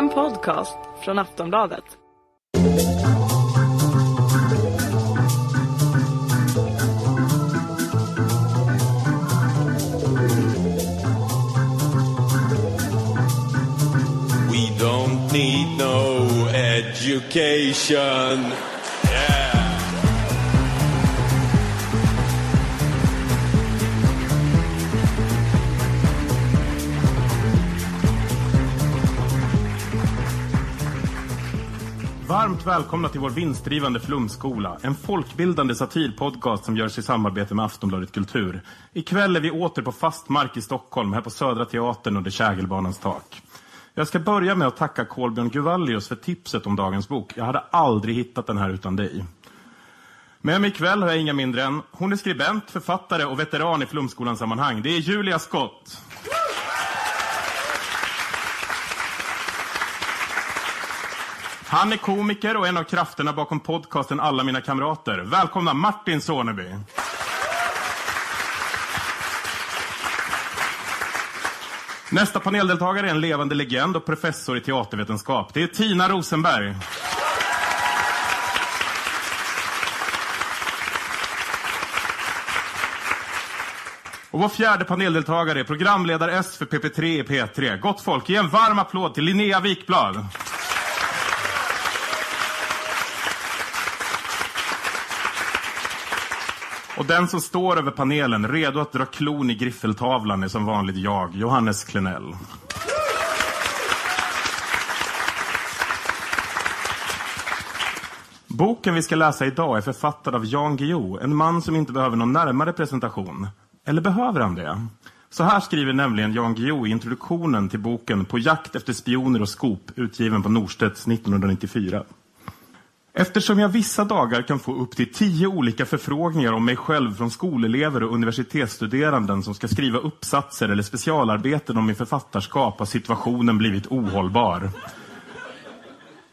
En podcast från Aftonbladet. We don't need no education. Varmt välkomna till vår vinstdrivande flumskola. En folkbildande satirpodcast som görs i samarbete med Aftonbladet Kultur. Ikväll är vi åter på fast mark i Stockholm, här på Södra Teatern under Kägelbanans tak. Jag ska börja med att tacka Kolbjörn Guvallius för tipset om dagens bok. Jag hade aldrig hittat den här utan dig. Med mig ikväll har jag inga mindre än, hon är skribent, författare och veteran i flumskolans sammanhang. Det är Julia Skott. Han är komiker och en av krafterna bakom podcasten Alla mina kamrater. Välkomna Martin Soneby. Nästa paneldeltagare är en levande legend och professor i teatervetenskap. Det är Tina Rosenberg. Och vår fjärde paneldeltagare är programledare S för PP3 i P3. Gott folk, ge en varm applåd till Linnea Wikblad. Och den som står över panelen, redo att dra klon i griffeltavlan, är som vanligt jag, Johannes Klenell. Boken vi ska läsa idag är författad av Jan Guillou, en man som inte behöver någon närmare presentation. Eller behöver han det? Så här skriver nämligen Jan Guillou i introduktionen till boken På jakt efter spioner och skop, utgiven på Norstedts 1994. Eftersom jag vissa dagar kan få upp till tio olika förfrågningar om mig själv från skolelever och universitetsstuderanden som ska skriva uppsatser eller specialarbeten om min författarskap har situationen blivit ohållbar.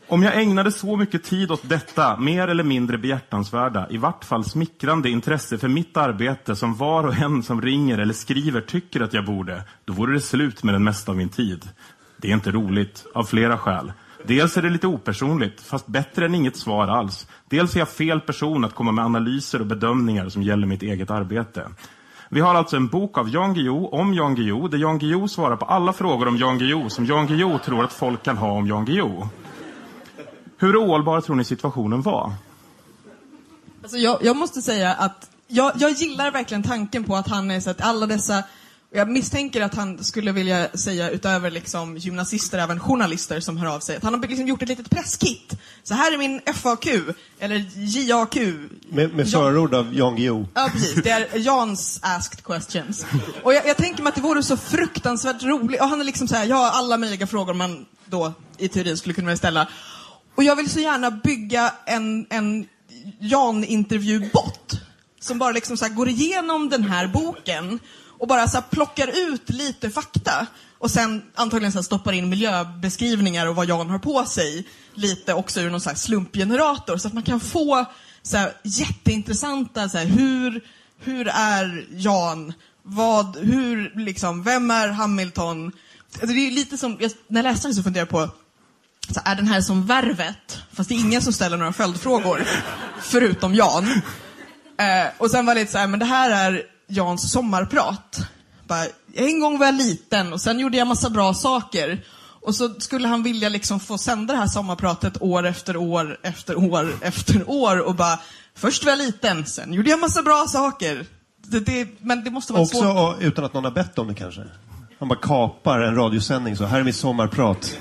Om jag ägnade så mycket tid åt detta, mer eller mindre behjärtansvärda, i vart fall smickrande intresse för mitt arbete som var och en som ringer eller skriver tycker att jag borde, då vore det slut med den mesta av min tid. Det är inte roligt, av flera skäl. Dels är det lite opersonligt, fast bättre än inget svar alls. Dels är jag fel person att komma med analyser och bedömningar som gäller mitt eget arbete. Vi har alltså en bok av Jan Guillou om Jan Guillou, där Jan Guillou svarar på alla frågor om Jan Guillou som Jan Guillou tror att folk kan ha om Jan Guillou. Hur ohållbar tror ni situationen var? Alltså jag, jag måste säga att jag, jag gillar verkligen tanken på att han är så att alla dessa jag misstänker att han skulle vilja säga utöver liksom gymnasister även journalister som hör av sig. Att han har liksom gjort ett litet presskit. Så här är min FAQ, eller JAQ. Med, med förord av Jan Guillou. Ja, precis. Det är Jans asked questions. Och jag, jag tänker mig att det vore så fruktansvärt roligt. Och han är liksom så här, jag har alla möjliga frågor man då i teorin skulle kunna ställa. Och jag vill så gärna bygga en, en Jan-intervjubot. Som bara liksom så går igenom den här boken och bara så plockar ut lite fakta och sen antagligen så stoppar in miljöbeskrivningar och vad Jan har på sig lite också ur någon så slumpgenerator så att man kan få så här jätteintressanta, så här, hur, hur är Jan? Vad, hur, liksom, vem är Hamilton? Alltså det är lite som, jag, när jag läste det så funderade jag på, så är den här som Värvet? Fast det är ingen som ställer några följdfrågor, förutom Jan. Eh, och sen var det lite så här, men det här är Jans sommarprat. Bara, en gång var jag liten och sen gjorde jag massa bra saker. Och så skulle han vilja liksom få sända det här sommarpratet år efter år efter år efter år och bara, först var jag liten, sen gjorde jag massa bra saker. Det, det, men det måste vara Också svårt. utan att någon har bett om det kanske. Han bara kapar en radiosändning så, här är mitt sommarprat.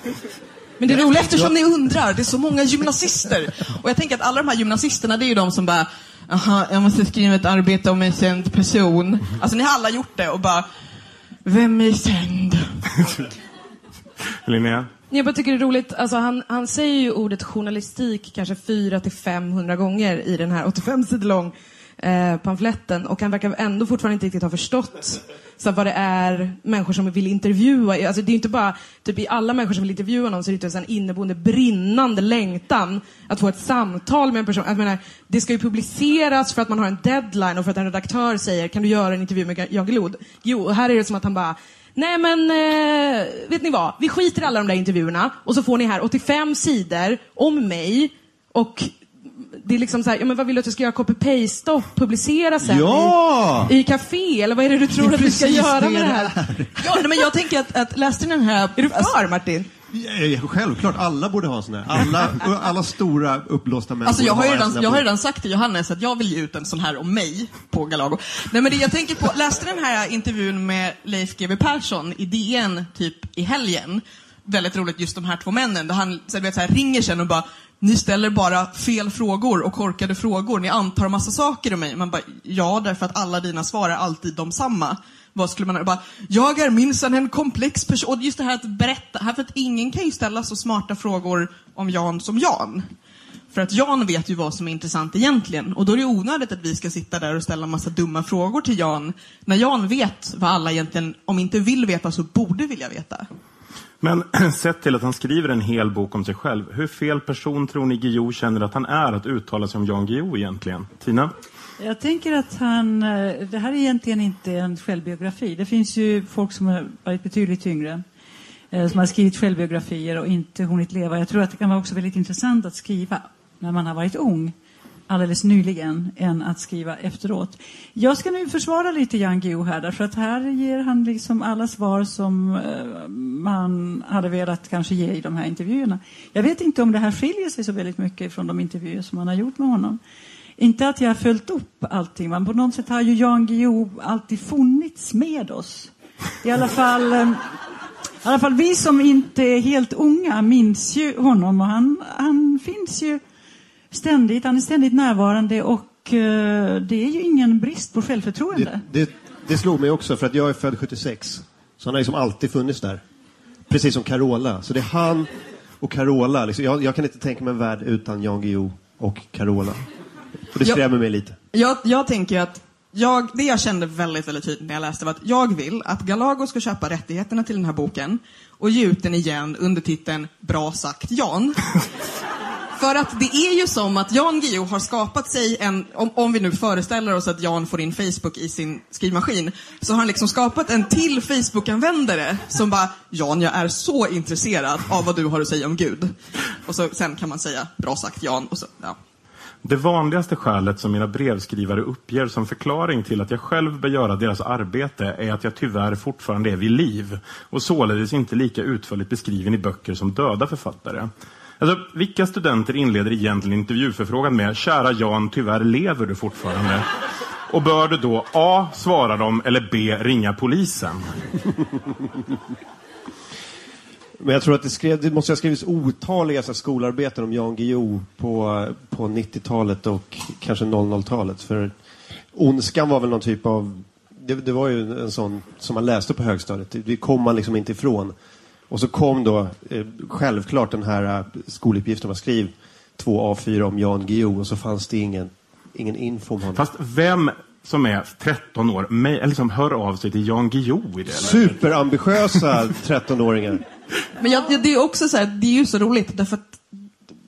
Men det är roligt eftersom ni undrar, det är så många gymnasister. Och jag tänker att alla de här gymnasisterna, det är ju de som bara, Jaha, jag måste skriva ett arbete om en känd person. Alltså ni har alla gjort det och bara, vem är känd? Linnea? Jag bara tycker det är roligt, alltså han, han säger ju ordet journalistik kanske 400 till 500 gånger i den här 85 sidor lång eh, pamfletten och han verkar ändå fortfarande inte riktigt ha förstått så vad det är människor som vill intervjua. Alltså det är inte bara, typ i alla människor som vill intervjua någon så är det typ inte en inneboende brinnande längtan att få ett samtal med en person. Jag menar, det ska ju publiceras för att man har en deadline och för att en redaktör säger kan du göra en intervju med Jan Glod? Jo, och här är det som att han bara Nej men, eh, vet ni vad? Vi skiter i alla de där intervjuerna och så får ni här 85 sidor om mig och det är liksom så här, ja men vad vill du att jag ska göra? Copy-paste och publicera sen Ja! i, i café? Eller vad är det du tror Det att vi ska göra det med det det här? Ja, nej, men jag tänker att, att läste ni den här... Är du för Martin? Ja, Självklart, alla borde ha en sån här. Alla, alla stora uppblåsta män Alltså jag har, redan, här jag har redan sagt till Johannes att jag vill ge ut en sån här om mig på Galago. Nej men det jag tänker på, läste den här intervjun med Leif GW Persson i DN typ i helgen. Väldigt roligt just de här två männen. Där han så, du vet, så här, ringer sen och bara ni ställer bara fel frågor och korkade frågor. Ni antar massa saker om mig. Man bara, ja, därför att alla dina svar är alltid de samma. Vad skulle man bara, jag är minsann en komplex person. Och just det här att berätta, här för att ingen kan ju ställa så smarta frågor om Jan som Jan. För att Jan vet ju vad som är intressant egentligen. Och då är det onödigt att vi ska sitta där och ställa massa dumma frågor till Jan. När Jan vet vad alla egentligen, om inte vill veta, så borde vilja veta. Men sett till att han skriver en hel bok om sig själv, hur fel person tror ni Guillou känner att han är att uttala sig om Jan Guillou egentligen? Tina? Jag tänker att han, eh, det här är egentligen inte en självbiografi. Det finns ju folk som har varit betydligt yngre. Eh, som har skrivit självbiografier och inte hunnit leva. Jag tror att det kan vara också väldigt intressant att skriva när man har varit ung alldeles nyligen än att skriva efteråt. Jag ska nu försvara lite Jan Guillou här därför att här ger han liksom alla svar som eh, man hade velat kanske ge i de här intervjuerna. Jag vet inte om det här skiljer sig så väldigt mycket från de intervjuer som man har gjort med honom. Inte att jag har följt upp allting, men på något sätt har ju Jan Guillou alltid funnits med oss. I alla fall, eh, i alla fall vi som inte är helt unga minns ju honom och han, han finns ju ständigt, han är ständigt närvarande och eh, det är ju ingen brist på självförtroende. Det, det, det slog mig också, för att jag är född 76. Så han har liksom alltid funnits där. Precis som Carola. Så det är han och Carola. Liksom, jag, jag kan inte tänka mig en värld utan Jan Guillou och Carola. Och det skrämmer mig lite. Jag, jag tänker att jag, det jag kände väldigt, väldigt tydligt när jag läste var att jag vill att Galago ska köpa rättigheterna till den här boken och ge ut den igen under titeln Bra sagt Jan. För att det är ju som att Jan Guillou har skapat sig en, om, om vi nu föreställer oss att Jan får in Facebook i sin skrivmaskin, så har han liksom skapat en till Facebook-användare som bara, Jan jag är så intresserad av vad du har att säga om Gud. Och så, sen kan man säga, bra sagt Jan, och så, ja. Det vanligaste skälet som mina brevskrivare uppger som förklaring till att jag själv bör göra deras arbete är att jag tyvärr fortfarande är vid liv och således inte lika utförligt beskriven i böcker som döda författare. Alltså, vilka studenter inleder egentligen intervjuförfrågan med “Kära Jan, tyvärr lever du fortfarande?” Och bör du då A. Svara dem eller B. Ringa polisen? Men jag tror att det, skrev, det måste ha skrivits otaliga så här, skolarbeten om Jan Guillou på, på 90-talet och kanske 00-talet. För Ondskan var väl någon typ av... Det, det var ju en sån som man läste på högstadiet. Det, det kom man liksom inte ifrån. Och så kom då eh, självklart den här eh, skoluppgiften. Man skriv två A4 om Jan Guillou och så fanns det ingen, ingen info om honom. Fast vem som är 13 år mig, eller liksom hör av sig till Jan Guillou i det? Superambitiösa 13-åringar. Men jag, det är också så här, det är ju så roligt därför att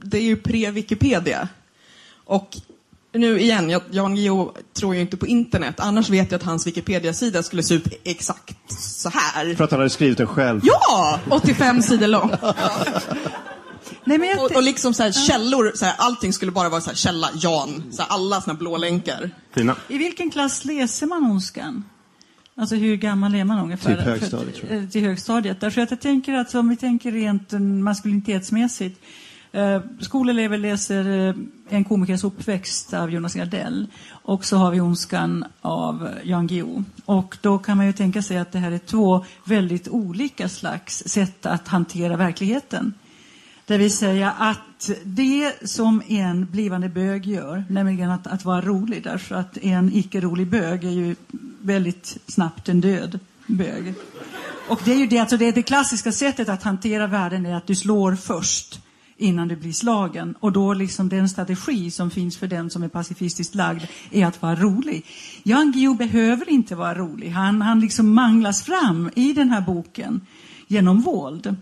det är ju pre-Wikipedia. Och nu igen, jag, Jan Guillou tror ju inte på internet. Annars vet jag att hans Wikipedia-sida skulle se ut exakt så här. För att han hade skrivit den själv. Ja! 85 sidor lång. Nej, men jag, Och, och liksom så här, källor, så här, allting skulle bara vara så här, källa, Jan. Så här, alla såna blå länkar. Tina? I vilken klass läser man Ondskan? Alltså hur gammal är man ungefär? Typ högstadiet, tror jag. För- Till högstadiet. Därför att jag tänker att om vi tänker rent eh, maskulinitetsmässigt. Eh, skolelever läser eh, En komikers uppväxt av Jonas Gardell. Och så har vi Ondskan av Jan Guillou. Och då kan man ju tänka sig att det här är två väldigt olika slags sätt att hantera verkligheten. Det vill säga att det som en blivande bög gör, nämligen att, att vara rolig, därför att en icke-rolig bög är ju väldigt snabbt en död bög. Och det är ju det, alltså det, det klassiska sättet att hantera världen är att du slår först innan du blir slagen. Och då liksom den strategi som finns för den som är pacifistiskt lagd är att vara rolig. Jan Guillou behöver inte vara rolig. Han, han liksom manglas fram i den här boken genom våld.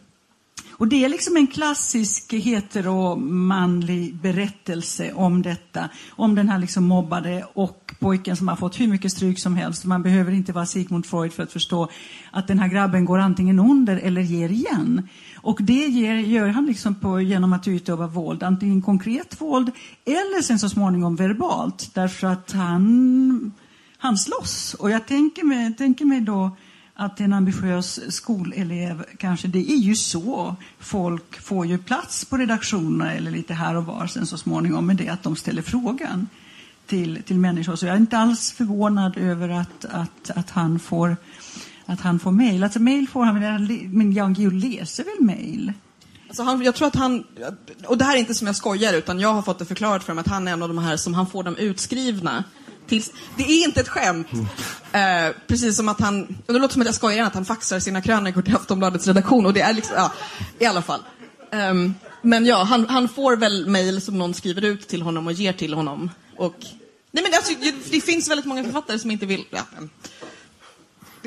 Och det är liksom en klassisk heteromanlig berättelse om detta. Om den här liksom mobbade och pojken som har fått hur mycket stryk som helst. Man behöver inte vara Sigmund Freud för att förstå att den här grabben går antingen under eller ger igen. Och det ger, gör han liksom på, genom att utöva våld, antingen konkret våld eller sen så småningom verbalt. Därför att han, han slåss. Och jag tänker mig, tänker mig då att en ambitiös skolelev, kanske det är ju så. Folk får ju plats på redaktionerna eller lite här och var sen så småningom med det att de ställer frågan till, till människor. Så jag är inte alls förvånad över att, att, att han får att han får mejl. Alltså mejl får han men Jan Guillou läser väl mejl? Alltså han, jag tror att han, och det här är inte som jag skojar, utan jag har fått det förklarat för mig att han är en av de här som han får dem utskrivna. Tills, det är inte ett skämt. Eh, precis som att han, och det låter som att jag skojar, att han faxar sina krönikor till Aftonbladets redaktion. Och det är liksom, ja, i alla fall. Ehm, men ja, han, han får väl mejl som någon skriver ut till honom och ger till honom. Och, nej men alltså, det, det finns väldigt många författare som inte vill, ja, men-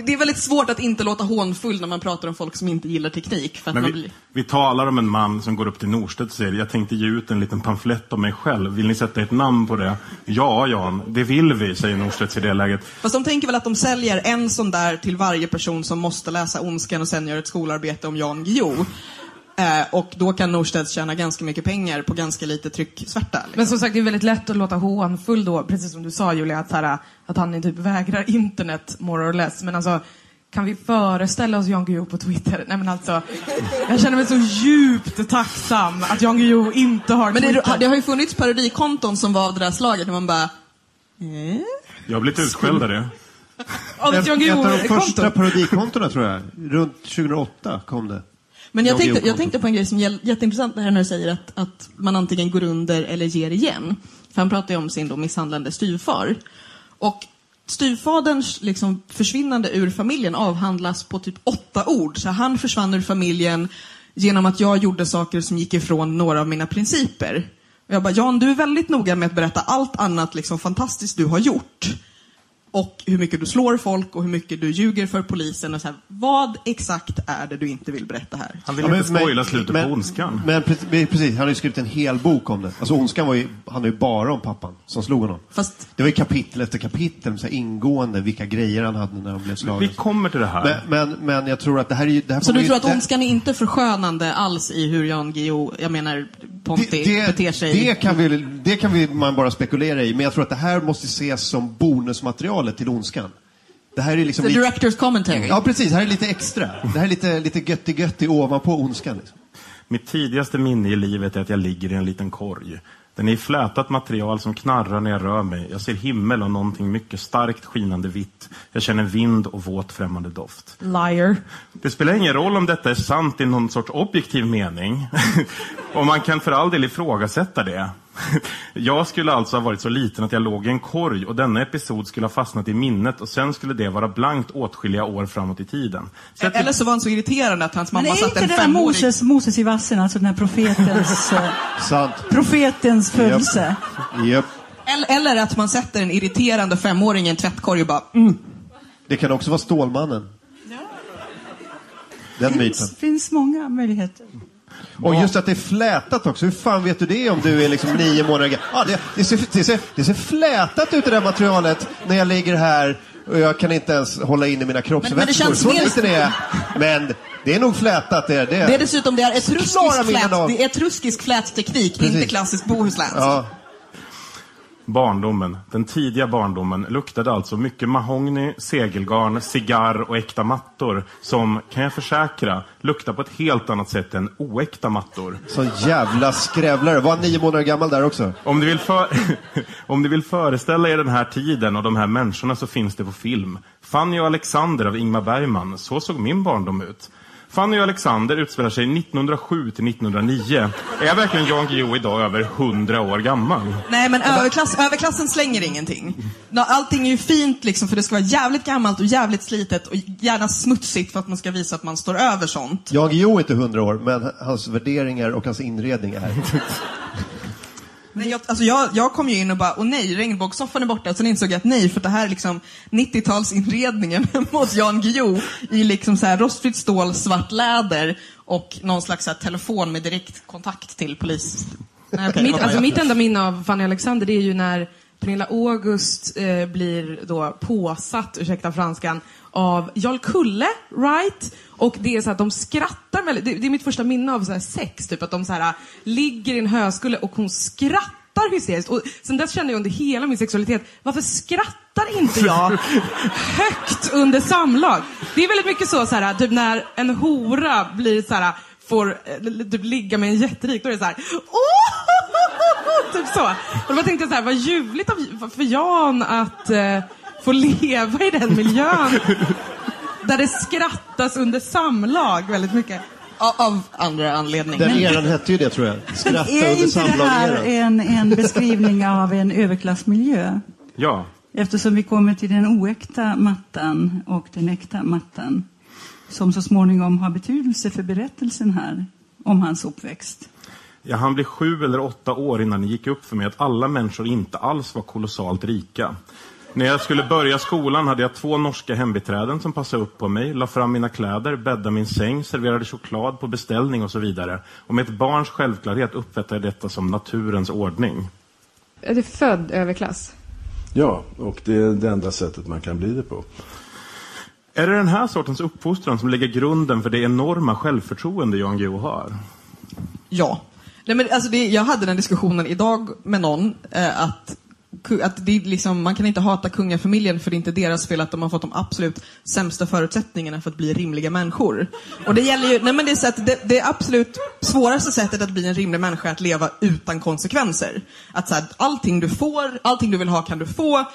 det- är väldigt svårt att inte låta hånfull när man pratar om folk som inte gillar teknik. För att Men man vi, blir... vi talar om en man som går upp till Norstedt och säger jag tänkte ge ut en liten pamflett om mig själv. Vill ni sätta ett namn på det? Ja, Jan, det vill vi, säger Norstedts i det läget. Fast de tänker väl att de säljer en sån där till varje person som måste läsa Ondskan och sen gör ett skolarbete om Jan Guillou. Eh, och då kan Norstedts tjäna ganska mycket pengar på ganska lite trycksvärta. Liksom. Men som sagt, det är väldigt lätt att låta hånfull då, precis som du sa Julia, att, här, att han typ vägrar internet more or less. Men alltså, kan vi föreställa oss Jan Guillou på Twitter? Nej men alltså, jag känner mig så djupt tacksam att Jan Guillou inte har Men det, Twitter. det har ju funnits parodikonton som var av det där slaget där man bara... Eh? Jag har blivit utskälld av det. Ett Ett av de första parodikontona tror jag. Runt 2008 kom det. Men jag tänkte, jag tänkte på en grej som är jätteintressant det här när du säger att, att man antingen går under eller ger igen. För han pratar ju om sin då misshandlande styvfar. Och styvfaderns liksom försvinnande ur familjen avhandlas på typ åtta ord. Så han försvann ur familjen genom att jag gjorde saker som gick ifrån några av mina principer. Och jag bara, Jan, du är väldigt noga med att berätta allt annat liksom fantastiskt du har gjort. Och hur mycket du slår folk och hur mycket du ljuger för polisen. Och så här, vad exakt är det du inte vill berätta här? Han vill Ja, inte men- spoila slutet men- på Ondskan. Men pre- men precis, han har ju skrivit en hel bok om det. Alltså Ondskan var ju, handlar ju bara om pappan som slog honom. Fast Det var ju kapitel efter kapitel, så här ingående, vilka grejer han hade när han blev slagen. Vi kommer till det här. Men, men, men jag tror att det här är ju... Det här Så du tror att det- ondskan är inte förskönande alls i hur Jan Guillou, jag menar Ponti, beter sig? Det kan, vi, det kan vi, man bara spekulera i, men jag tror att det här måste ses som bonusmaterialet till Ondskan. Det här är liksom The lite, director's commentary. Ja, precis. Här är lite extra. Det här är lite, lite götti-götti ovanpå Ondskan. Liksom. Mitt tidigaste minne i livet är att jag ligger i en liten korg. Den är i flätat material som knarrar när jag rör mig. Jag ser himmel och någonting mycket starkt skinande vitt. Jag känner vind och våt främmande doft. Liar. Det spelar ingen roll om detta är sant i någon sorts objektiv mening. och man kan för all del ifrågasätta det. Jag skulle alltså ha varit så liten att jag låg i en korg och denna episod skulle ha fastnat i minnet och sen skulle det vara blankt åtskilliga år framåt i tiden. Så att Eller så var han så irriterande att hans Men mamma är satte inte en det där femåring... Moses, Moses i vassen, alltså den här profetens, eh, profetens födelse? Japp. Eller, eller att man sätter en irriterande femåring i en tvättkorg och bara mm. Det kan också vara Stålmannen. Den Det myten. finns, finns många möjligheter. Och just att det är flätat också. Hur fan vet du det om du är liksom nio månader gammal? Ja, det, det, ser, det, ser, det ser flätat ut det där materialet när jag ligger här och jag kan inte ens hålla in i mina kroppsvätskor. känns Så liten är jag. Men det är nog flätat det. det. Det är dessutom det är etruskisk Klara minnen flät, av- det är etruskisk flätteknik, Precis. inte klassisk bohuslänsk. Ja, Barndomen, den tidiga barndomen, luktade alltså mycket mahogny, segelgarn, cigarr och äkta mattor som, kan jag försäkra, luktar på ett helt annat sätt än oäkta mattor. sån jävla skrävlare. Var nio månader gammal där också? Om du, vill för... Om du vill föreställa er den här tiden och de här människorna så finns det på film. Fanny och Alexander av Ingmar Bergman, så såg min barndom ut. Fanny och Alexander utspelar sig 1907 till 1909. Är verkligen Jan Guillou idag över 100 år gammal? Nej, men överklass, överklassen slänger ingenting. Allting är ju fint liksom, för det ska vara jävligt gammalt och jävligt slitet och gärna smutsigt för att man ska visa att man står över sånt. Jan Guillou är inte hundra år, men hans värderingar och hans inredning är. Nej, jag, alltså jag, jag kom ju in och bara, åh nej, regnbågssoffan är borta. Sen insåg jag att nej, för det här är liksom 90-talsinredningen mot Jan Guillou i liksom så här rostfritt stål, svart läder och någon slags så här, telefon med direktkontakt till polis. Nej, okej, Mitt, alltså, mitt enda minne av Fanny Alexander det är ju när Pernilla August eh, blir då påsatt, ursäkta franskan, av Jarl Kulle, right? Och det är så att de skrattar väldigt, det, det är mitt första minne av så sex, typ att de så här ligger i en höskulle och hon skrattar hysteriskt. Och sen dess kände jag under hela min sexualitet, varför skrattar inte jag högt under samlag? Det är väldigt mycket så, så här, typ när en hora blir så här får eh, typ ligga med en jätterik, då är det så här, "Åh!" typ så. Och då tänkte jag så här, vad ljuvligt av, för Jan att eh, få leva i den miljön. Där det skrattas under samlag väldigt mycket. Av, andra anledningar. Den eran hette ju det tror jag. Skratta är under inte det här samlag en, en beskrivning av en överklassmiljö? Ja, Eftersom vi kommer till den oäkta mattan och den äkta mattan som så småningom har betydelse för berättelsen här om hans uppväxt. Ja, han blev sju eller åtta år innan det gick upp för mig att alla människor inte alls var kolossalt rika. När jag skulle börja skolan hade jag två norska hembiträden som passade upp på mig, la fram mina kläder, bäddade min säng, serverade choklad på beställning och så vidare. Och med ett barns självklarhet uppfattade jag detta som naturens ordning. Är du född överklass? Ja, och det är det enda sättet man kan bli det på. Är det den här sortens uppfostran som lägger grunden för det enorma självförtroende Jan Guillou har? Ja. Nej, men alltså det, jag hade den diskussionen idag med någon, eh, att, att det är liksom, man kan inte hata kungafamiljen för det är inte deras fel att de har fått de absolut sämsta förutsättningarna för att bli rimliga människor. Och det gäller ju, nej men det är så att det, det absolut svåraste sättet att bli en rimlig människa är att leva utan konsekvenser. Att så här, allting du får, allting du vill ha kan du få,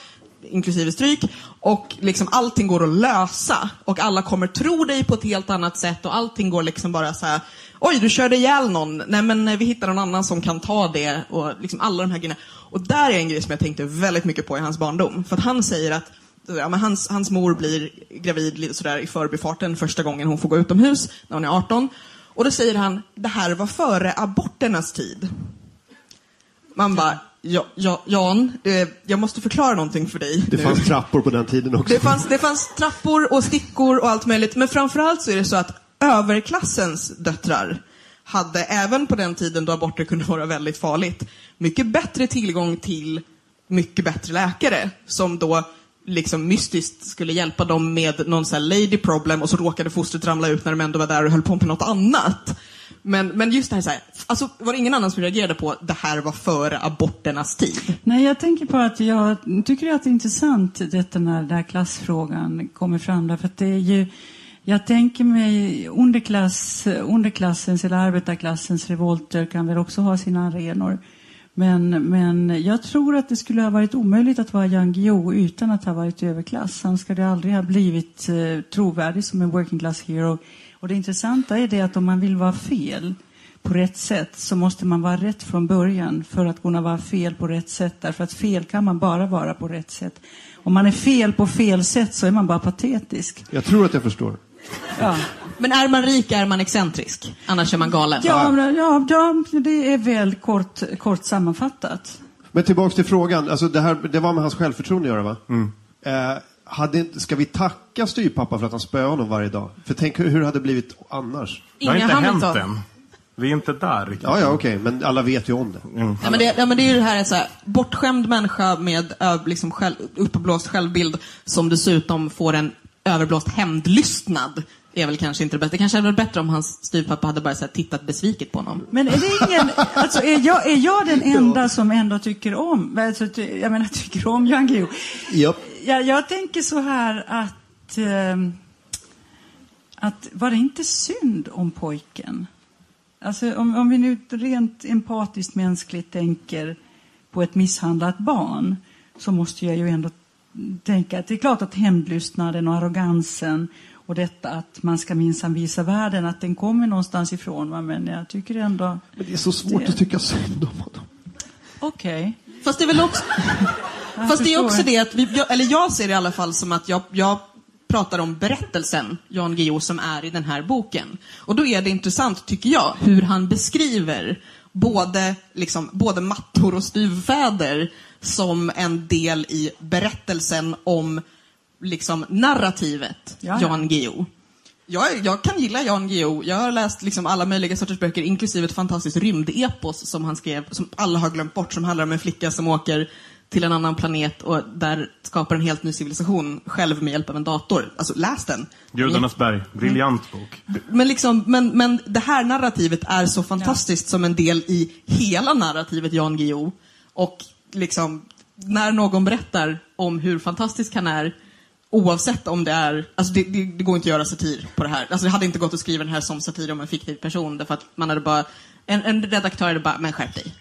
inklusive stryk. Och liksom allting går att lösa. Och alla kommer tro dig på ett helt annat sätt och allting går liksom bara så här. Oj, du körde ihjäl någon. Nej, men eh, vi hittar någon annan som kan ta det. Och liksom alla de här grejerna. Och där är en grej som jag tänkte väldigt mycket på i hans barndom. För att han säger att ja, men hans, hans mor blir gravid lite sådär i förbifarten första gången hon får gå utomhus, när hon är 18. Och då säger han, det här var före aborternas tid. Man bara, ja, ja, Jan, eh, jag måste förklara någonting för dig. Det nu. fanns trappor på den tiden också. Det fanns, det fanns trappor och stickor och allt möjligt. Men framförallt så är det så att överklassens döttrar hade, även på den tiden då aborter kunde vara väldigt farligt, mycket bättre tillgång till mycket bättre läkare som då liksom mystiskt skulle hjälpa dem med någon sån här lady problem och så råkade fostret ramla ut när de ändå var där och höll på med något annat. Men, men just det här, så här alltså var det ingen annan som reagerade på det här var före aborternas tid? Nej, jag tänker på att jag tycker att det är intressant detta när den här klassfrågan kommer fram. Därför att det är ju, jag tänker mig underklass, underklassens eller arbetarklassens revolter kan väl också ha sina arenor. Men, men jag tror att det skulle ha varit omöjligt att vara Jan Guillou utan att ha varit överklass. Han skulle aldrig ha blivit eh, trovärdig som en working class hero. Och det intressanta är det att om man vill vara fel på rätt sätt så måste man vara rätt från början för att kunna vara fel på rätt sätt. Därför att fel kan man bara vara på rätt sätt. Om man är fel på fel sätt så är man bara patetisk. Jag tror att jag förstår. Ja, Men är man rik är man excentrisk, annars är man galen. ja, ja, ja det är väl kort, kort sammanfattat. Men tillbaks till frågan. Alltså det, här, det var med hans självförtroende att göra va? Eh, hade, ska vi tacka styrpappa för att han spöade honom varje dag? För tänk hur hur det hade blivit annars. Det har Inga inte hänt Hamilton. än. Vi är inte där riktigt. Ja, ja, okej. Men alla vet ju om det. Ja, men det, ja, men det är ju det här, en så här bortskämd människa med ö, liksom själv, uppblåst självbild som dessutom får en överblåst hämndlystnad. är väl kanske inte det bästa. Det kanske hade varit bättre om hans styvpappa hade bara så här, tittat besviket på honom. Men är det ingen, alltså är jag, är jag den enda som ändå tycker om, alltså, ty- jag menar tycker om Jan Guillou? Japp. Jag, jag tänker så här att, ehm, att var det inte synd om pojken? Alltså om, om vi nu rent empatiskt mänskligt tänker på ett misshandlat barn så måste jag ju ändå tänka att det är klart att hämndlystnaden och arrogansen och detta att man ska minsann visa världen att den kommer någonstans ifrån. Va? Men jag tycker ändå... Men det är så svårt Det- att tycka synd om honom. Okej. Fast det är väl också... Fast det är också det att, vi, jag, eller jag ser det i alla fall som att jag, jag pratar om berättelsen, Jan Guillou, som är i den här boken. Och då är det intressant, tycker jag, hur han beskriver både, liksom, både mattor och styvfäder som en del i berättelsen om liksom, narrativet Ja, ja. Jan Guillou. Jag, jag kan gilla Jan Guillou. Jag har läst liksom alla möjliga sorters böcker, inklusive ett fantastiskt rymdepos som han skrev, som alla har glömt bort, som handlar om en flicka som åker till en annan planet och där skapar en helt ny civilisation själv med hjälp av en dator. Alltså, läs den. Gudarnas berg. Briljant bok. Men, liksom, men, men det här narrativet är så fantastiskt som en del i hela narrativet Jan Guillou. Och liksom, när någon berättar om hur fantastisk han är, oavsett om det är, alltså det, det, det går inte att göra satir på det här. Alltså det hade inte gått att skriva den här som satir om en fiktiv person, därför att man hade bara, en, en redaktör hade bara, men skärp dig.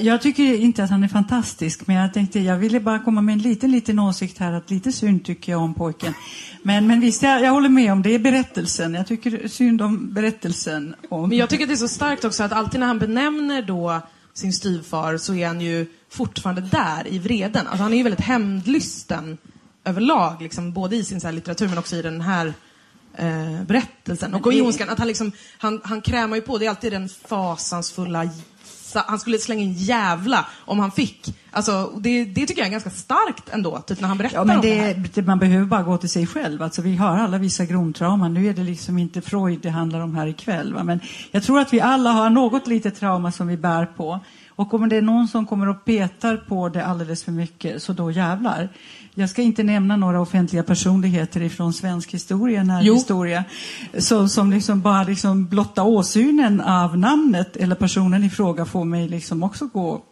Jag tycker inte att han är fantastisk, men jag tänkte jag ville bara komma med en liten, liten åsikt här att lite synd tycker jag om pojken. Men, men visst, jag, jag håller med om det är berättelsen. Jag tycker synd om berättelsen. Om... Men jag tycker att det är så starkt också att alltid när han benämner då sin styvfar så är han ju fortfarande där i vreden. Alltså han är ju väldigt hämndlysten överlag, liksom, både i sin så litteratur men också i den här eh, berättelsen. Och i Ondskan, att han liksom, han, han krämar ju på, det är alltid den fasansfulla sa- han skulle slänga in jävla om han fick. Alltså, det, det tycker jag är ganska starkt ändå, typ när han berättar Ja, men om det här. det, det, man behöver bara gå till sig själv. Alltså, vi har alla vissa grundtrauman. Nu är det liksom inte Freud det handlar om här ikväll. Va? Men jag tror att vi alla har något litet trauma som vi bär på. Och om det är någon som kommer och petar på det alldeles för mycket, så då jävlar. Jag ska inte nämna några offentliga personligheter ifrån svensk historia, närhistoria, så, som liksom bara liksom blotta åsynen av namnet eller personen i fråga får mig liksom också gå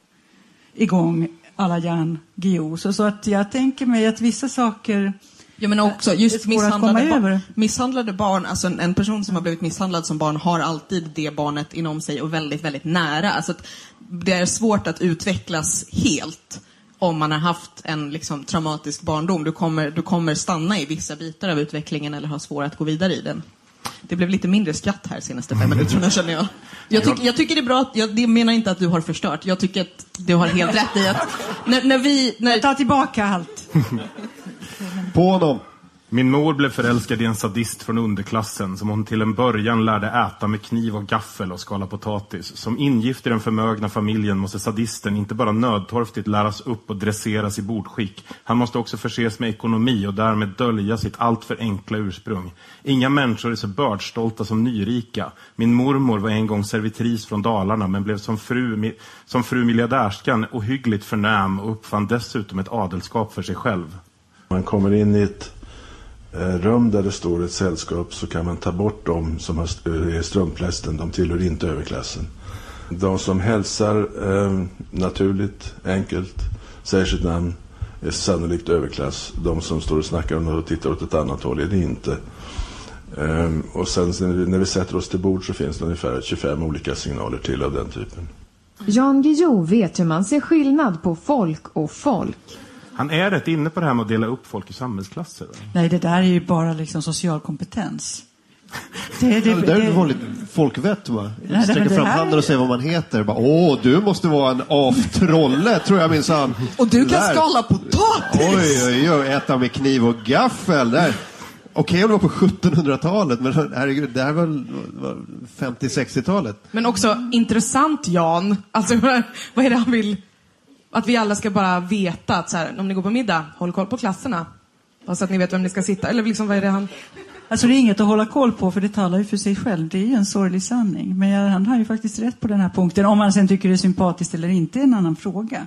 igång alla Jan Guillou. Så, så att jag tänker mig att vissa saker Ja men också är just misshandlade, barn, misshandlade barn, alltså en, en person som har blivit misshandlad som barn har alltid det barnet inom sig och väldigt, väldigt nära. Alltså det är svårt att utvecklas helt om man har haft en liksom, traumatisk barndom. Du kommer, du kommer stanna i vissa bitar av utvecklingen eller ha svårt att gå vidare i den. Det blev lite mindre skratt här senaste fem minuterna känner jag. Jag, tyck, jag tycker det är bra, att, jag det menar inte att du har förstört. Jag tycker att du har helt rätt i att när, när vi... När, Jag tar tillbaka allt. På honom. Min mor blev förälskad i en sadist från underklassen som hon till en början lärde äta med kniv och gaffel och skala potatis. Som ingift i den förmögna familjen måste sadisten inte bara nödtorftigt läras upp och dresseras i bordskick. Han måste också förses med ekonomi och därmed dölja sitt alltför enkla ursprung. Inga människor är så bördstolta som nyrika. Min mormor var en gång servitris från Dalarna men blev som fru, som fru miljardärskan ohyggligt förnäm och uppfann dessutom ett adelskap för sig själv. Man kommer in i ett Eh, rum där det står ett sällskap så kan man ta bort dem som eh, är strumplästen. De tillhör inte överklassen. De som hälsar eh, naturligt, enkelt, säger sitt namn är sannolikt överklass. De som står och snackar om något och tittar åt ett annat håll är det inte. Ehm, och sen när vi, när vi sätter oss till bord så finns det ungefär 25 olika signaler till av den typen. Jan Guillou vet hur man ser skillnad på folk och folk. Han är rätt inne på det här med att dela upp folk i samhällsklasser. Va? Nej, det där är ju bara liksom social kompetens. Det, det, Det där är det- ett vanligt folkvett va? men Sträcker det fram här handen är- och säger vad man heter. Bara, Åh, du måste vara en aftrolle, tror jag minsann. och du kan Där. skala potatis! Oj, oj, oj, äta med kniv och gaffel. Där. Okej om det var på 1700-talet, men herregud, det här var, var 50-60-talet. Men också intressant Jan. Alltså vad är det han vill? Att vi alla ska bara veta att så här, om ni går på middag, håll koll på klasserna. Bara så att ni vet vem ni ska sitta. Eller liksom vad är det han... Alltså det är inget att hålla koll på för det talar ju för sig själv. Det är ju en sorglig sanning. Men jag, han har ju faktiskt rätt på den här punkten. Om man sen tycker det är sympatiskt eller inte är en annan fråga.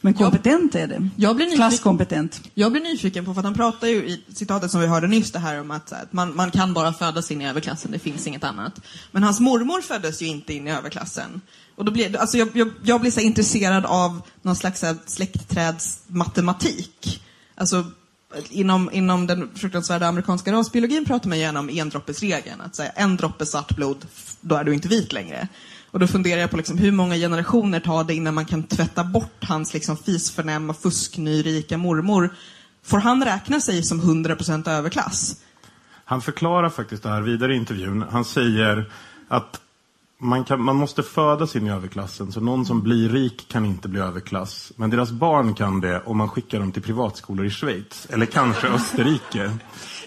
Men kompetent är det. Jag blir nyfiken- Klasskompetent. Jag blir nyfiken på, för att han pratar ju i citatet som vi hörde nyss, det här om att, att man, man kan bara födas in i överklassen, det finns inget annat. Men hans mormor föddes ju inte in i överklassen. Och då blir, alltså jag, jag, jag blir så intresserad av någon slags släktträdsmatematik. Alltså, inom, inom den fruktansvärda amerikanska rasbiologin pratar man gärna om endroppesregeln. Att säga en droppe svart blod, då är du inte vit längre. Och då funderar jag på liksom, hur många generationer tar det innan man kan tvätta bort hans liksom, fisförnäma, fusknyrika mormor. Får han räkna sig som 100% överklass? Han förklarar faktiskt det här vidare i intervjun. Han säger att man, kan, man måste födas in i överklassen, så någon som blir rik kan inte bli överklass. Men deras barn kan det om man skickar dem till privatskolor i Schweiz, eller kanske Österrike.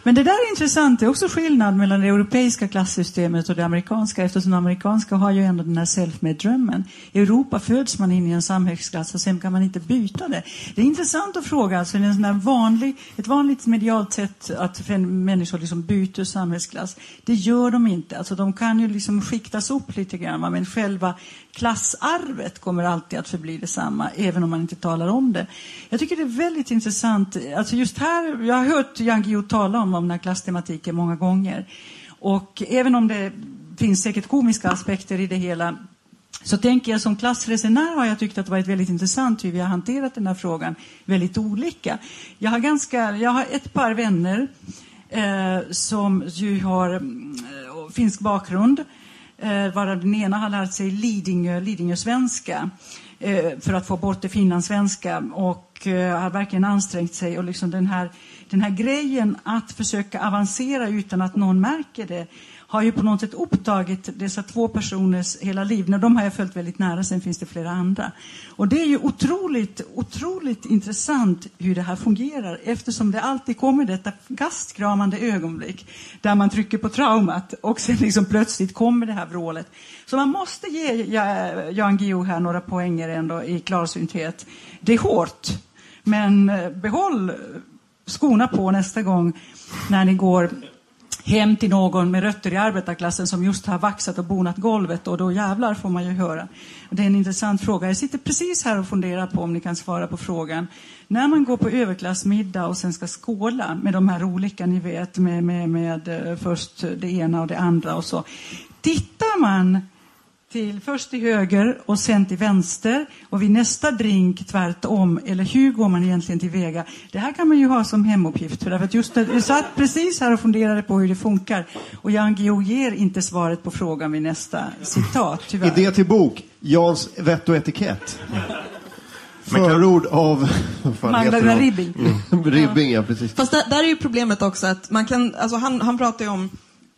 Men det där är intressant. Det är också skillnad mellan det europeiska klassystemet och det amerikanska eftersom det amerikanska har ju ändå den här self-made-drömmen. I Europa föds man in i en samhällsklass och sen kan man inte byta det. Det är intressant att fråga, alltså, det är en sån vanlig, ett vanligt medialt sätt att människor liksom byter samhällsklass. Det gör de inte. Alltså, de kan ju liksom skiktas upp lite grann, va? men själva klassarvet kommer alltid att förbli detsamma, även om man inte talar om det. Jag tycker det är väldigt intressant. Alltså just här, jag har hört Jan Guillou tala om, om den här klasstematiken många gånger. Och även om det finns säkert komiska aspekter i det hela så tänker jag som klassresenär har jag tyckt att det varit väldigt intressant hur vi har hanterat den här frågan väldigt olika. Jag har, ganska, jag har ett par vänner eh, som ju har eh, finsk bakgrund eh, varav den ena har lärt sig Lidingö, Lidingö-svenska eh, för att få bort det finlandssvenska och eh, har verkligen ansträngt sig. Och liksom den, här, den här grejen att försöka avancera utan att någon märker det har ju på något sätt upptagit dessa två personers hela liv. När de har jag följt väldigt nära, sen finns det flera andra. Och det är ju otroligt, otroligt intressant hur det här fungerar eftersom det alltid kommer detta gastkramande ögonblick där man trycker på traumat och sen liksom plötsligt kommer det här vrålet. Så man måste ge Jan Guillou här några poänger ändå i klarsynthet. Det är hårt, men eh, behåll skorna på nästa gång när ni går hem till någon med rötter i arbetarklassen som just har vaxat och bonat golvet och då jävlar får man ju höra. Det är en intressant fråga. Jag sitter precis här och funderar på om ni kan svara på frågan. När man går på överklassmiddag och sen ska skåla med de här olika, ni vet, med, med, med eh, först det ena och det andra och så. Tittar man till först till höger och sen till vänster och vid nästa drink tvärtom. Eller hur går man egentligen tillväga? Det här kan man ju ha som hemuppgift. För att just det, jag satt precis här och funderade på hur det funkar. Och Jan Guillou ger inte svaret på frågan vid nästa citat, tyvärr. Idé till bok, Jans vett och etikett. Förord av... Magdalena Ribbing. Mm. Ribbing, ja precis. Fast där, där är ju problemet också att man kan, alltså han, han pratar ju om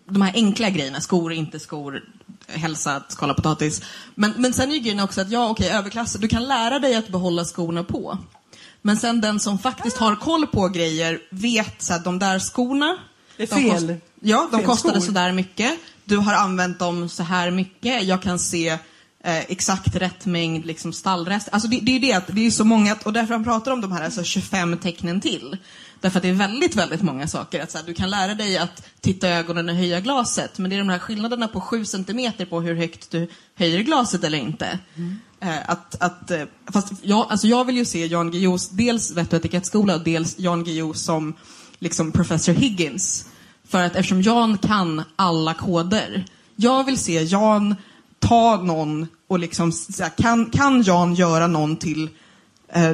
de här enkla grejerna, skor, inte skor, hälsa, skala potatis. Men, men sen är ju grejen också att ja, okej, överklass, du kan lära dig att behålla skorna på. Men sen den som faktiskt har koll på grejer vet så att de där skorna, det är fel. Kost, ja, de fel kostade skor. så där mycket. Du har använt dem så här mycket. Jag kan se eh, exakt rätt mängd liksom stallrest. Alltså det, det är ju det att det är så många, och därför han pratar om de här alltså 25 tecknen till. Därför att det är väldigt, väldigt många saker. Att så här, du kan lära dig att titta i ögonen och höja glaset, men det är de här skillnaderna på 7 centimeter på hur högt du höjer glaset eller inte. Eh, att, att, eh, fast jag, alltså jag vill ju se Jan Guillous, dels vett och etikettskola och dels Jan Guillou som liksom professor Higgins. För att eftersom Jan kan alla koder. Jag vill se Jan ta någon och liksom, kan, kan Jan göra någon till eh,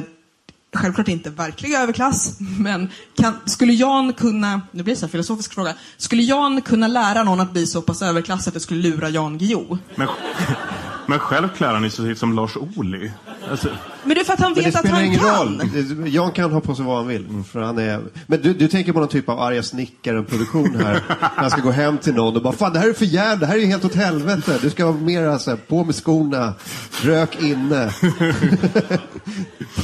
självklart inte verklig överklass, men kan, skulle Jan kunna, nu blir det så här filosofisk fråga, skulle Jan kunna lära någon att bli så pass överklass att det skulle lura Jan Guillou? Men, men själv klär han sig som Lars Ohly. Alltså, Men det är för att han vet att spelar han ingen kan. roll. Jan kan ha på sig vad han vill. För han är... Men du, du tänker på någon typ av arga snickaren-produktion här. När han ska gå hem till någon och bara Fan det här är för jävla, det här är ju helt åt helvete. Du ska vara mer så här, på med skorna, rök inne.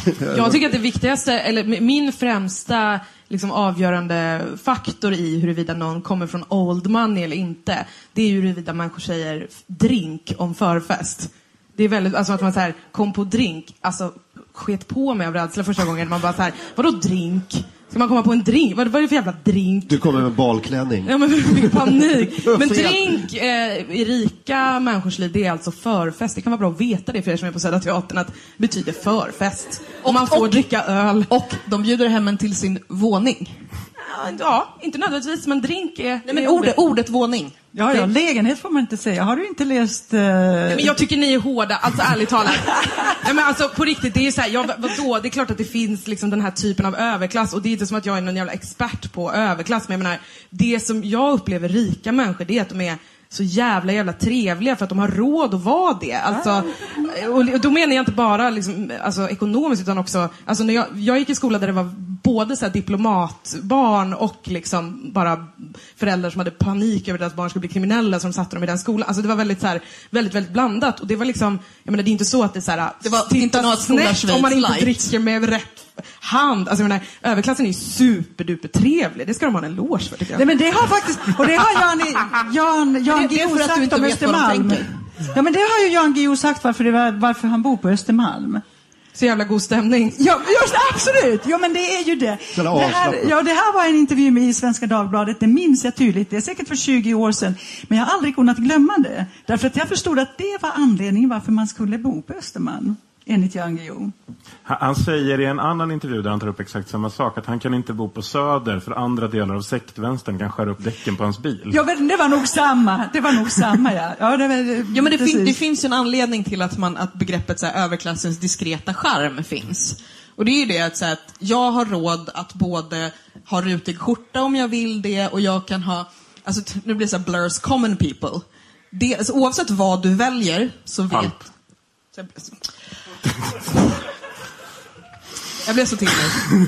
Jag tycker att det viktigaste, eller min främsta liksom avgörande faktor i huruvida någon kommer från old money eller inte, det är ju huruvida människor säger drink om förfest. Det är väldigt, alltså att man säger kom på drink, alltså sket på mig av rädsla första gången. Man bara så här, vadå drink? Ska man komma på en drink? Vad, vad är det för jävla drink? Du kommer med balklänning. Ja, men fick panik. Men drink eh, i rika människors liv, det är alltså förfest. Det kan vara bra att veta det för er som är på Södra Teatern, att det betyder förfest. Och man får och- dricka öl. Och de bjuder hem en till sin våning. Ja, inte nödvändigtvis, men drink är... Nej, men är ordet, ordet våning. Ja, ja, lägenhet får man inte säga. Har du inte läst... eh, Men jag tycker ni är hårda, alltså ärligt talat. Nej, men alltså på riktigt, det är ju såhär, ja, vadå? Det är klart att det finns liksom den här typen av överklass och det är inte som att jag är någon jävla expert på överklass, men jag menar, det som jag upplever rika människor, det är att de är så jävla jävla trevliga för att de har råd att vara det. Alltså, och, och då menar jag inte bara liksom, alltså, ekonomiskt utan också, alltså, när jag, jag gick i skola där det var både så här diplomatbarn och liksom bara föräldrar som hade panik över att deras barn skulle bli kriminella de satte dem i den skolan. Alltså det var väldigt, så här, väldigt, väldigt blandat. Och det var liksom, jag menar det är inte så att det är så här, Det var titta snett om man inte light. dricker med rätt hand. Alltså jag menar, överklassen är ju superduper trevlig. Det ska de ha en eloge för tycker jag. Nej, men det har faktiskt, och det har Jan, Jan, Jan Guillou för att du sagt inte om Östermalm. Ja, men det har ju Jan Guillou sagt varför, det var, varför han bor på Östermalm. Så jävla god stämning. Ja, just, absolut! Jo, men det är ju det. Det här, ja, det här var en intervju med i Svenska Dagbladet, det minns jag tydligt. Det är säkert för 20 år sedan. Men jag har aldrig kunnat glömma det. Därför att jag förstod att det var anledningen varför man skulle bo på Östermalm. Enligt Jan Guillou. Han säger i en annan intervju där han tar upp exakt samma sak att han kan inte bo på Söder för andra delar av sektvänstern kan skära upp däcken på hans bil. Ja, men det var nog samma. Det var nog samma, ja. ja, det var, Ja, men det, fin- det finns ju en anledning till att, man, att begreppet så här, överklassens diskreta charm finns. Och det är ju det att, så här, att jag har råd att både ha rutig skjorta om jag vill det och jag kan ha, alltså nu blir det så här blurs common people. Det, alltså, oavsett vad du väljer så vet... Allt. Jag, blev så till nu.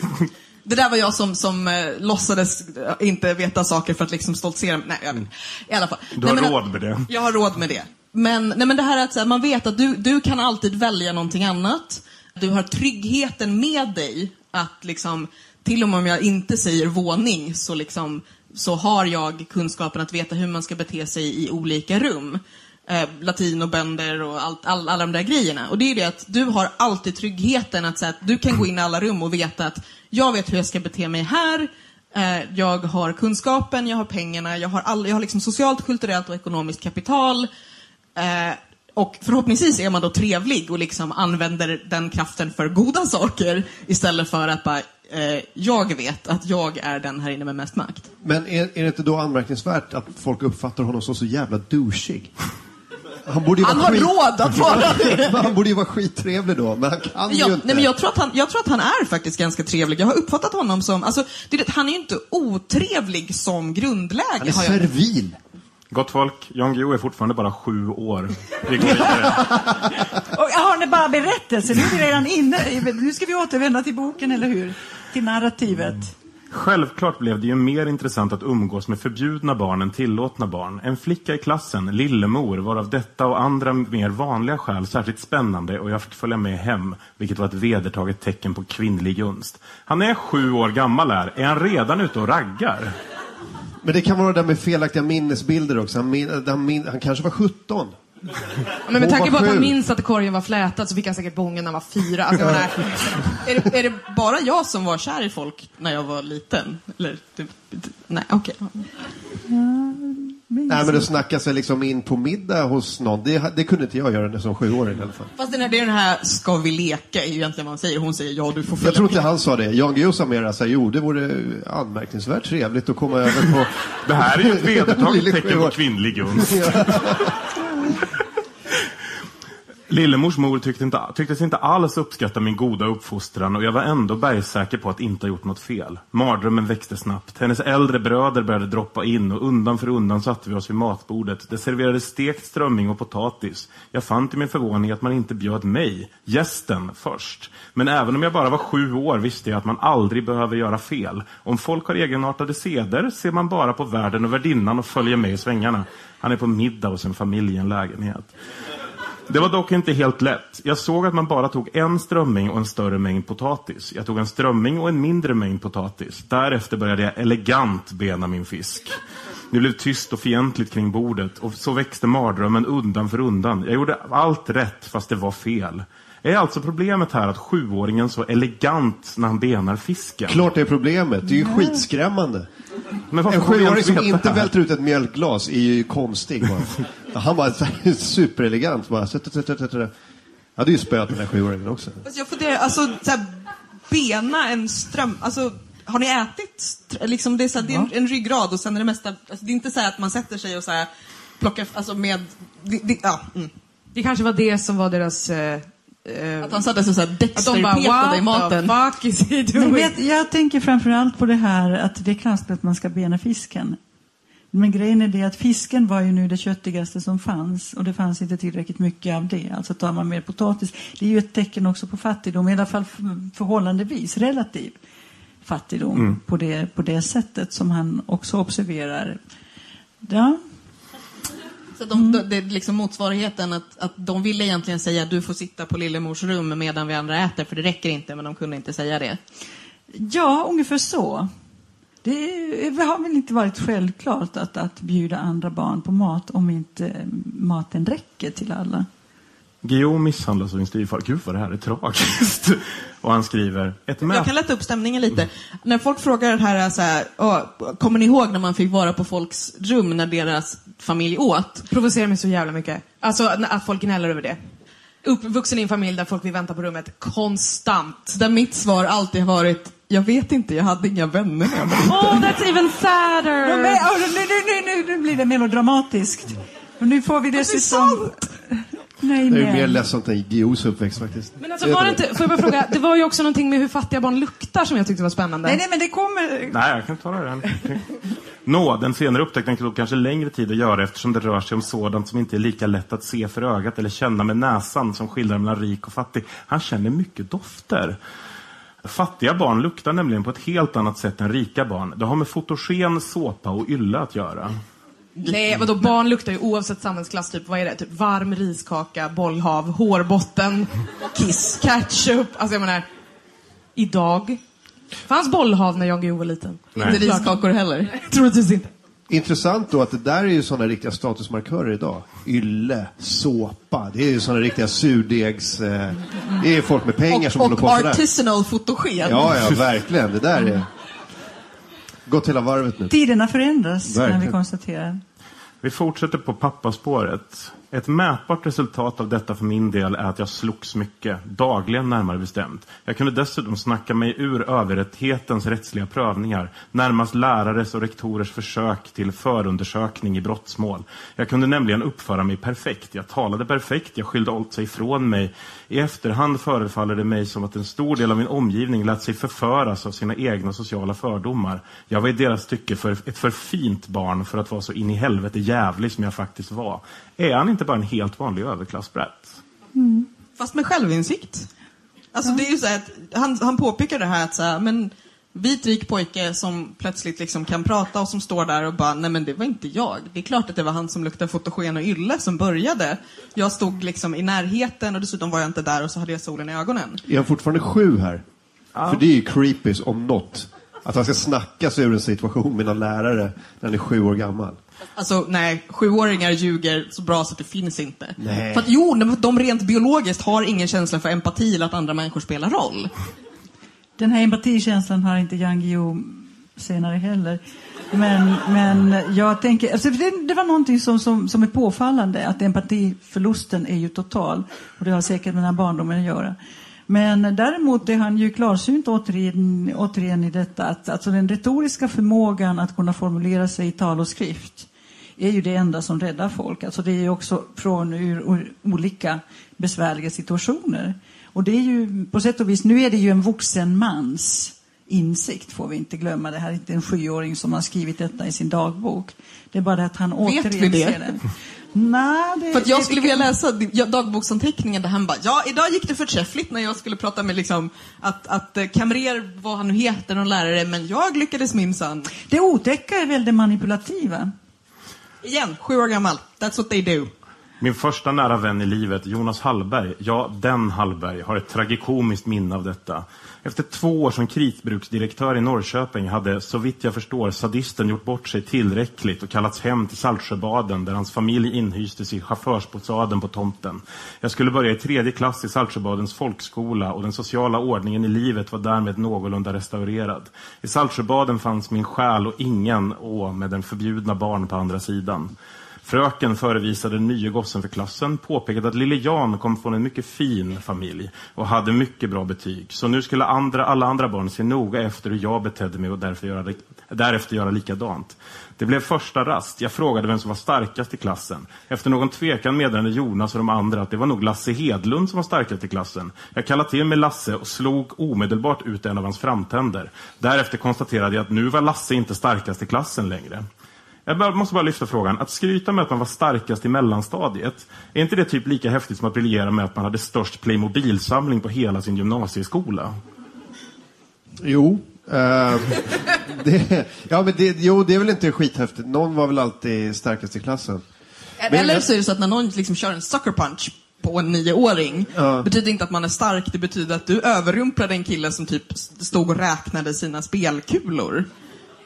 Det där var jag som, som eh, låtsades eh, inte veta saker för att liksom stoltsera. Nej, jag vet. I alla fall. Du har Nej, men- råd med det. jag har råd med det. Men, nej, men det här är att så här, man vet att du, du kan alltid välja någonting annat. Du har tryggheten med dig att liksom, till och med om jag inte säger våning så, liksom, så har jag kunskapen att veta hur man ska bete sig i olika rum. Eh, latinobönder och allt, all, alla de där grejerna. Och det är det att du har alltid tryggheten att, så att du kan gå in i alla rum och veta att jag vet hur jag ska bete mig här. Eh, jag har kunskapen, jag har pengarna, jag har, all, jag har liksom socialt, kulturellt och ekonomiskt kapital. Eh, och förhoppningsvis är man då trevlig och liksom använder den kraften för goda saker istället för att bara, eh, jag vet att jag är den här inne med mest makt. Men är, är det inte då anmärkningsvärt att folk uppfattar honom som så jävla douchig? Han borde ju Han har skit... råd att vara det! Han borde ju vara skittrevlig då, men han kan Jag, ju inte. nej, men jag, tror att han, jag tror att han är faktiskt ganska trevlig. Jag har uppfattat honom som, alltså, det, han är ju inte otrevlig som grundläge. Han är servil. Gott folk, Jan Guillou är fortfarande bara sju år. Vi går vidare. Och har ni bara berättelser? Nu är vi redan inne. Nu ska vi återvända till boken, eller hur? Till narrativet. Självklart blev det ju mer intressant att umgås med förbjudna barn än tillåtna barn. En flicka i klassen, Lillemor, var av detta och andra mer vanliga skäl särskilt spännande och jag fick följa med hem, vilket var ett vedertaget tecken på kvinnlig gunst. Han är sju år gammal här. Är han redan ute och raggar? Men det kan vara det där med felaktiga minnesbilder också. Han, min, han, min, han kanske var 17. Men med tanke på att han minns att korgen var flätad så fick han säkert bången när han var fyra. Alltså, menar, är, det, är det bara jag som var kär i folk när jag var liten? Eller, nej, okej. Nej, men det snacka sig liksom in på middag hos någon. Det, det kunde inte jag göra som sjuåring i alla fall. Fast den här, det är den här, ska vi leka, är ju egentligen vad han säger. Hon säger ja, du får följa Jag tror inte han sa det. Jan Guillou sa mer så här, jo, det vore anmärkningsvärt trevligt att komma över på... Det här är ju ett vedertaget tecken på kvinnlig gunst. Lillemors mor tyckte inte, tycktes inte alls uppskatta min goda uppfostran och jag var ändå bergsäker på att inte ha gjort något fel. Mardrömmen växte snabbt. Hennes äldre bröder började droppa in och undan för undan satte vi oss vid matbordet. Det serverades stekt strömming och potatis. Jag fann till min förvåning att man inte bjöd mig, gästen, först. Men även om jag bara var sju år visste jag att man aldrig behöver göra fel. Om folk har egenartade seder ser man bara på värden och värdinnan och följer med i svängarna. Han är på middag hos en familj i en lägenhet. Det var dock inte helt lätt. Jag såg att man bara tog en strömming och en större mängd potatis. Jag tog en strömming och en mindre mängd potatis. Därefter började jag elegant bena min fisk. Det blev tyst och fientligt kring bordet och så växte mardrömmen undan för undan. Jag gjorde allt rätt fast det var fel. Är alltså problemet här att sjuåringen så elegant när han benar fisken? Klart det är problemet. Det är ju skitskrämmande. En sjuåring som inte välter ut ett mjölkglas är ju konstig. Bara. Han var superelegant. Bara. Jag hade ju spöat den här sjuåringen också. Jag funderar, alltså, så här, bena en ström, alltså, har ni ätit? Liksom, det är, så här, det är en, en ryggrad och sen är det mesta, alltså, det är inte så här att man sätter sig och så här, plockar, alltså med, det, det, ja, mm. det kanske var det som var deras... Eh, Att han satte sig så här att de bara, Dexter-petade i maten. fuck is he doing? vet, jag tänker framförallt på det här att det är konstigt att man ska bena fisken. Men grejen är det att fisken var ju nu det köttigaste som fanns och det fanns inte tillräckligt mycket av det. Alltså tar man mer potatis. Det är ju ett tecken också på fattigdom, i alla fall förhållandevis, relativ. fattigdom Mm. på, det, på det sättet som han också observerar. Ja, Så de, de, det är liksom motsvarigheten att, att de ville egentligen säga du får sitta på Lillemors rum medan vi andra äter för det räcker inte men de kunde inte säga det. ja ungefär så. Det är- har väl inte varit självklart att, att bjuda andra barn på mat om inte maten räcker till alla. Guillaume misshandlas av sin styvfar. Gud vad det här är tragiskt. Och han skriver, ett Jag kan lätta upp stämningen lite. När folk frågar det här, så här "Åh, kommer ni ihåg när man fick vara på folks rum när deras familj åt? Provocerar mig så jävla mycket. Alltså att folk gnäller över det. Uppvuxen i en familj där folk vill vänta på rummet konstant. Där mitt svar alltid har varit, jag vet inte, jag hade inga vänner när jag var Oh, that's even sadder! nu, nu, nu, nu blir det melodramatiskt. Och nu får vi dessutom... Nej, Det är ju mer ledsamt än Guillous uppväxt faktiskt. Men alltså, var det inte, får jag bara fråga, det var ju också någonting med hur fattiga barn luktar som jag tyckte var spännande. Nej, nej, men det kommer... Nej, jag kan ta det. Nå, den senare upptäckten tog kanske längre tid att göra eftersom det rör sig om sådant som inte är lika lätt att se för ögat eller känna med näsan som skillnaden mellan rik och fattig. Han känner mycket dofter. Fattiga barn luktar nämligen på ett helt annat sätt än rika barn. Det har med fotogen, såpa och ylla att göra. Nej, vadå, barn luktar ju oavsett samhällsklass, typ, vad är det? Typ varm riskaka, bollhav, hårbotten, kiss, ketchup. Alltså jag menar, idag. Fanns bollhav när Jan Guillou var liten? Inte riskakor heller. Troligtvis inte. Intressant då att det där är ju sådana riktiga statusmarkörer idag. Ylle, såpa, det är ju sådana riktiga surdegs... Eh, det är folk med pengar som Och, håller på och sådär. artisanal fotogen. Ja, ja, verkligen. Det där är... Gått hela varvet nu. Tiderna förändras, kan vi Verkligen. konstatera. Vi fortsätter på pappaspåret. Ett mätbart resultat av detta för min del är att jag slogs mycket, dagligen närmare bestämt. Jag kunde dessutom snacka mig ur överrätthetens rättsliga prövningar, närmast lärares och rektorers försök till förundersökning i brottsmål. Jag kunde nämligen uppföra mig perfekt. Jag talade perfekt, jag skyllde allt sig ifrån mig. I efterhand förefaller det mig som att en stor del av min omgivning lät sig förföras av sina egna sociala fördomar. Jag var i deras tycke för ett för fint barn för att vara så in i helvete jävlig som jag faktiskt var. Är han inte bara en helt vanlig överklassbrätt? Fast med självinsikt. Alltså det är ju så att han, han påpekar det här att så här, men vit rik pojke som plötsligt liksom kan prata och som står där och bara, nej men det var inte jag. Det är klart att det var han som luktade fotogen och ylle som började. Jag stod liksom i närheten och dessutom var jag inte där och så hade jag solen i ögonen. Är han fortfarande sju här? För det är ju creepy om något. Att han ska snacka sig ur en situation med någon lärare när han är sju år gammal. Alltså nej, sjuåringar ljuger så bra så att det finns inte. Nej. För att jo, de- de rent biologiskt har ingen känsla för empati eller att andra människor spelar roll. Den här empatikänslan har inte Jan Guillou senare heller. Men, men jag tänker, alltså det, det var någonting som, som, som är påfallande, att empatiförlusten är ju total. Och det har säkert med den här barndomen att göra. Men däremot är han ju klarsynt återigen, återigen i detta att alltså den retoriska förmågan att kunna formulera sig i tal och skrift är ju det enda som räddar folk. Alltså det är ju också från ur, olika besvärliga situationer. Och det är ju på sätt och vis, nu är det ju en vuxen mans insikt får vi inte glömma. Det här är inte en sjuåring som har skrivit detta i sin dagbok. Det är bara det att han Vet återigen ser den. Nej, det, För att jag det- skulle vilja läsa din- ja, dagboksanteckningen där han bara, ja idag gick det förträffligt när jag skulle prata med liksom att, att eh, kamrer, vad han nu heter, någon lärare, men jag lyckades minsann. Det otäcka är väl det manipulativa. Igen, sju år gammal. That's what they do. Min första nära vän i livet, Jonas Hallberg, ja, den Hallberg, har ett tragikomiskt minne av detta. Efter två år som kritbruksdirektör i Norrköping hade, så vitt jag förstår, sadisten gjort bort sig tillräckligt och kallats hem till Saltsjöbaden där hans familj inhystes i chaufförsbostaden på tomten. Jag skulle börja i tredje klass i Saltsjöbadens folkskola och den sociala ordningen i livet var därmed någorlunda restaurerad. I Saltsjöbaden fanns min själ och ingen å med den förbjudna barn på andra sidan. Fröken förevisade den nye gossen för klassen, påpekade att lille Jan kom från en mycket fin familj och hade mycket bra betyg. Så nu skulle andra, alla andra barn se noga efter hur jag betedde mig och därför göra, därefter göra likadant. Det blev första rast. Jag frågade vem som var starkast i klassen. Efter någon tvekan meddelade Jonas och de andra att det var nog Lasse Hedlund som var starkast i klassen. Jag kallade till mig Lasse och slog omedelbart ut en av hans framtänder. Därefter konstaterade jag att nu var Lasse inte starkast i klassen längre. Jag måste bara lyfta frågan. Att skryta med att man var starkast i mellanstadiet, är inte det typ lika häftigt som att briljera med att man hade störst Playmobil-samling på hela sin gymnasieskola? Jo, Eh, det, ja, men det, jo, det är väl inte skithäftigt. Någon var väl alltid starkast i klassen. Men- Eller så är det så att när någon liksom kör en sucker punch på en nioåring, Ja. betyder inte att man är stark, det betyder att du överrumplade en kille som typ stod och räknade sina spelkulor.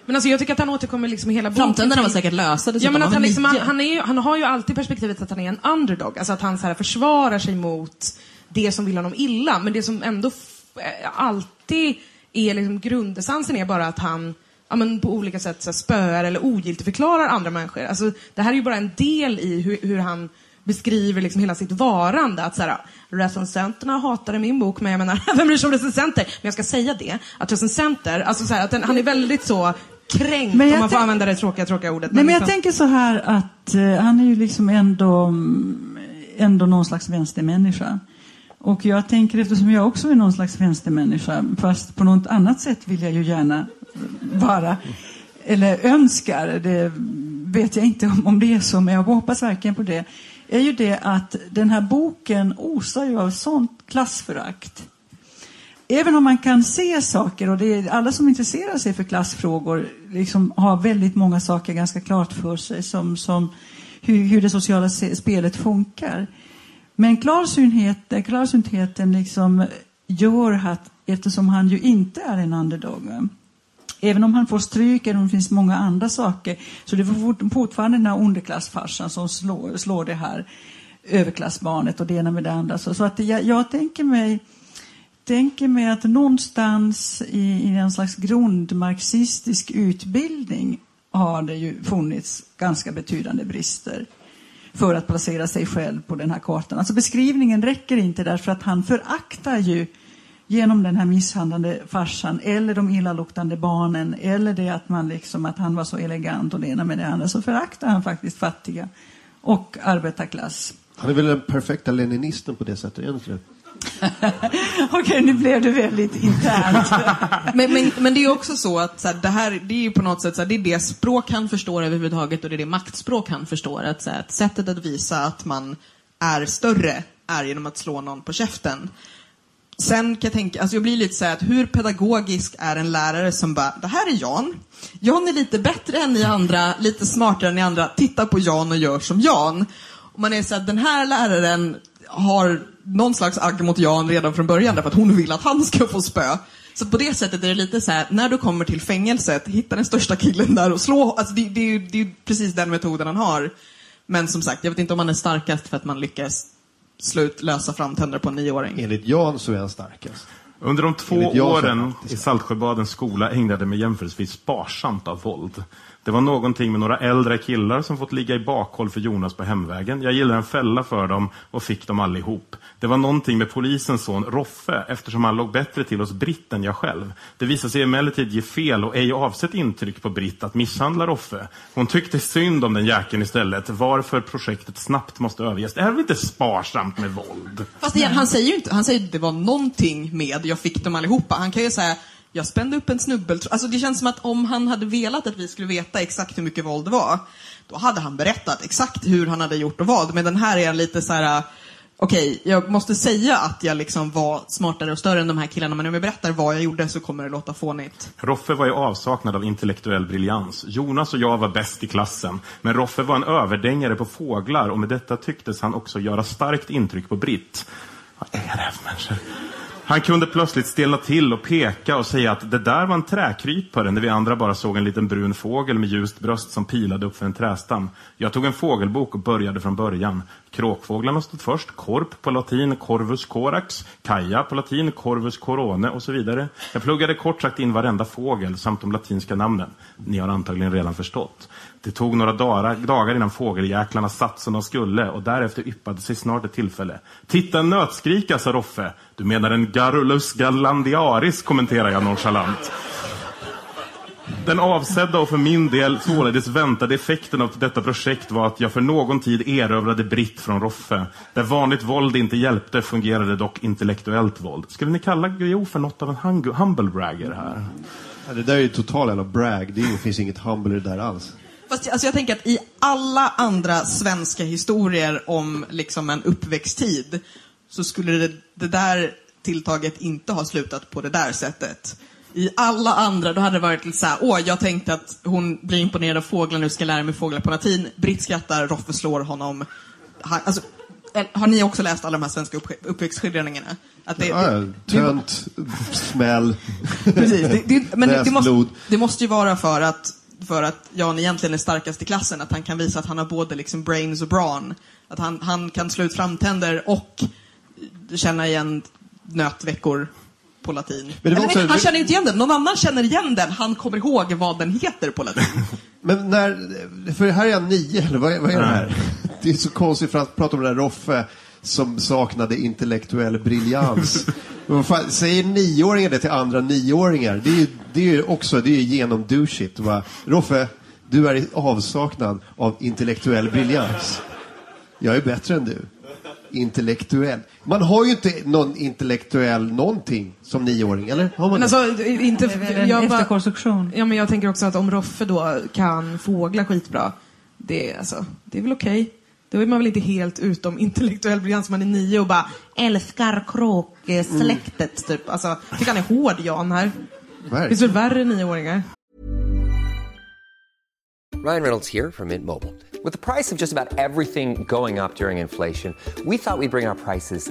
Men alltså jag tycker att han återkommer liksom i hela boken. Framtänderna var säkert lösa Ja men att han, liksom, han, han, är han har ju alltid perspektivet att han är en underdog. Alltså att han så här försvarar sig mot det som vill honom illa. Men det som ändå eh, alltid är liksom grundessensen är bara att han ja, men på olika sätt så här, spöar eller ogiltigförklarar andra människor. Alltså, det här är ju bara en del i hur, hur han beskriver liksom hela sitt varande. Att så här, recensenterna hatade min bok, men jag menar, vem bryr sig om recensenter? Men jag ska säga det, att recensenter, alltså så här, att den, han är väldigt så kränkt, Men jag om man får använda det tråkiga, tråkiga ordet. Nej, men jag liksom- tänker så här att eh, han är ju liksom ändå, ändå någon slags vänstermänniska. Och jag tänker, eftersom jag också är någon slags vänstermänniska, fast på något annat sätt vill jag ju gärna vara, eller önskar, det vet jag inte om, om det är så, men jag hoppas verkligen på det, är ju det att den här boken osar ju av sånt klassförakt. Även om man kan se saker, och det är alla som intresserar sig för klassfrågor liksom har väldigt många saker ganska klart för sig, som, som hur, hur det sociala spelet funkar. Men klarsyntheten, eh, klarsyntheten liksom gör att, eftersom han ju inte är en underdog, även om han får stryk, eller om det finns många andra saker, så det är fortfarande den här underklassfarsan som slår, slår det här överklassbarnet och det ena med det andra. Så, så att jag, jag tänker mig tänker mig att någonstans i, i en slags grundmarxistisk utbildning har det ju funnits ganska betydande brister för att placera sig själv på den här kartan. Alltså beskrivningen räcker inte därför att han föraktar ju genom den här misshandlande farsan eller de illaluktande barnen eller det att man liksom att han var så elegant och det ena med det andra så föraktar han faktiskt fattiga och arbetarklass. Han är väl den perfekta leninisten på det sättet, egentligen? Okej, okay. Okej, nu blev det väldigt internt. Men, men, men det är också så att så här, det här det är ju på något sätt så här, det är det språk han förstår överhuvudtaget och det är det maktspråk han förstår. Att, så här, att sättet att visa att man är större är genom att slå någon på käften. Sen kan jag tänka, alltså jag blir lite så här att hur pedagogisk är en lärare som bara, det här är Jan. Jan är lite bättre än ni andra, lite smartare än ni andra. Titta på Jan och gör som Jan. Och man är så här, den här läraren har någon slags agg mot Jan redan från början därför att hon vill att han ska få spö. Så på det sättet är det lite så här, när du kommer till fängelset, hitta den största killen där och slå. Alltså det, det, är ju, det är ju precis den metoden han har. Men som sagt, jag vet inte om han är starkast för att man lyckas slå ut lösa framtänder på en nioåring. Enligt Jan så är han starkast. Under de två åren i Saltsjöbadens skola ägnade jag mig jämförelsevis sparsamt av våld. Det var någonting med några äldre killar som fått ligga i bakhåll för Jonas på hemvägen. Jag gillade en fälla för dem och fick dem allihop. Det var någonting med polisens son Roffe eftersom han låg bättre till hos Britt än jag själv. Det visade sig emellertid ge fel och ej avsett intryck på Britt att misshandla Roffe. Hon tyckte synd om den jäkeln istället, varför projektet snabbt måste överges. Det här är väl inte sparsamt med våld? Fast igen, han säger ju inte, han säger att det var någonting med jag fick dem allihopa. Han kan ju säga, jag spände upp en snubbeltråd. Alltså det känns som att om han hade velat att vi skulle veta exakt hur mycket våld det var, då hade han berättat exakt hur han hade gjort och vad. Men den här är lite så här. Äh, okej, jag måste säga att jag liksom var smartare och större än de här killarna, men om jag berättar vad jag gjorde så kommer det låta fånigt. Roffe var i avsaknad av intellektuell briljans. Jonas och jag var bäst i klassen. Men Roffe var en överdängare på fåglar och med detta tycktes han också göra starkt intryck på Britt. Vad är det här för människor? Han kunde plötsligt stelna till och peka och säga att det där var en träkrypare när vi andra bara såg en liten brun fågel med ljust bröst som pilade upp för en trästam. Jag tog en fågelbok och började från början. Kråkfåglarna stod först, korp på latin, corvus corax, kaja på latin, corvus corone och så vidare. Jag pluggade kort sagt in varenda fågel samt de latinska namnen. Ni har antagligen redan förstått. Det tog några dagar, dagar innan fågeljäklarna satt som de skulle och därefter yppade sig snart ett tillfälle. Titta en nötskrika, sa Roffe. Du menar en Garrulus gallandiaris, kommenterar jag nonchalant. Den avsedda och för min del således väntade effekten av detta projekt var att jag för någon tid erövrade Britt från Roffe. Där vanligt våld inte hjälpte fungerade dock intellektuellt våld. Skulle ni kalla Guillou för något av en Humble-bragger här? Ja, det där är ju total jävla brag. Det finns inget humble i det där alls. Fast alltså jag tänker att i alla andra svenska historier om liksom en uppväxttid så skulle det, det där tilltaget inte ha slutat på det där sättet. I alla andra, då hade det varit lite såhär, åh, jag tänkte att hon blir imponerad av fåglar, nu ska lära mig fåglar på latin. Britt skrattar, Roffe slår honom. Han, alltså, eller, har ni också läst alla de här svenska upp, uppväxtskildringarna? Att det, Ja, det- tönt, smäll, Precis, det, det, men det, måste, det måste ju vara för att, för att Jan egentligen är starkast i klassen, att han kan visa att han har både liksom brains och brawn. Att han, han kan slå ut framtänder och känna igen nötveckor på latin. Men det var Eller också- han känner inte igen den, någon annan känner igen den, han kommer ihåg vad den heter på latin. Men när, för här är jag nio, eller vad är, vad är det här? Det är så konstigt för att prata om den där Roffe som saknade intellektuell briljans. Men fan, säger nioåringar det till andra nioåringar? Det är ju, det är ju också det är ju genomdouchigt. Va? Roffe, du är i avsaknad av intellektuell briljans. Jag är bättre än du. Intellektuell. Man har ju inte någon intellektuell någonting som nioåring, eller? Har man Men alltså, inte... Det är väl en Jag bara, efterkonstruktion. ja, men jag tänker också att om Roffe då kan fågla skitbra, det, är alltså, det är väl okej. Då är man väl inte helt utom intellektuell briljans, man är nio och bara älskar kråksläktet, typ. Alltså, jag tycker han är hård, Jan, här. Det Verkligen. finns väl värre nioåringar? Ryan Reynolds here from Mint Mobile. With the price of just about everything going up during inflation, we thought we'd bring our prices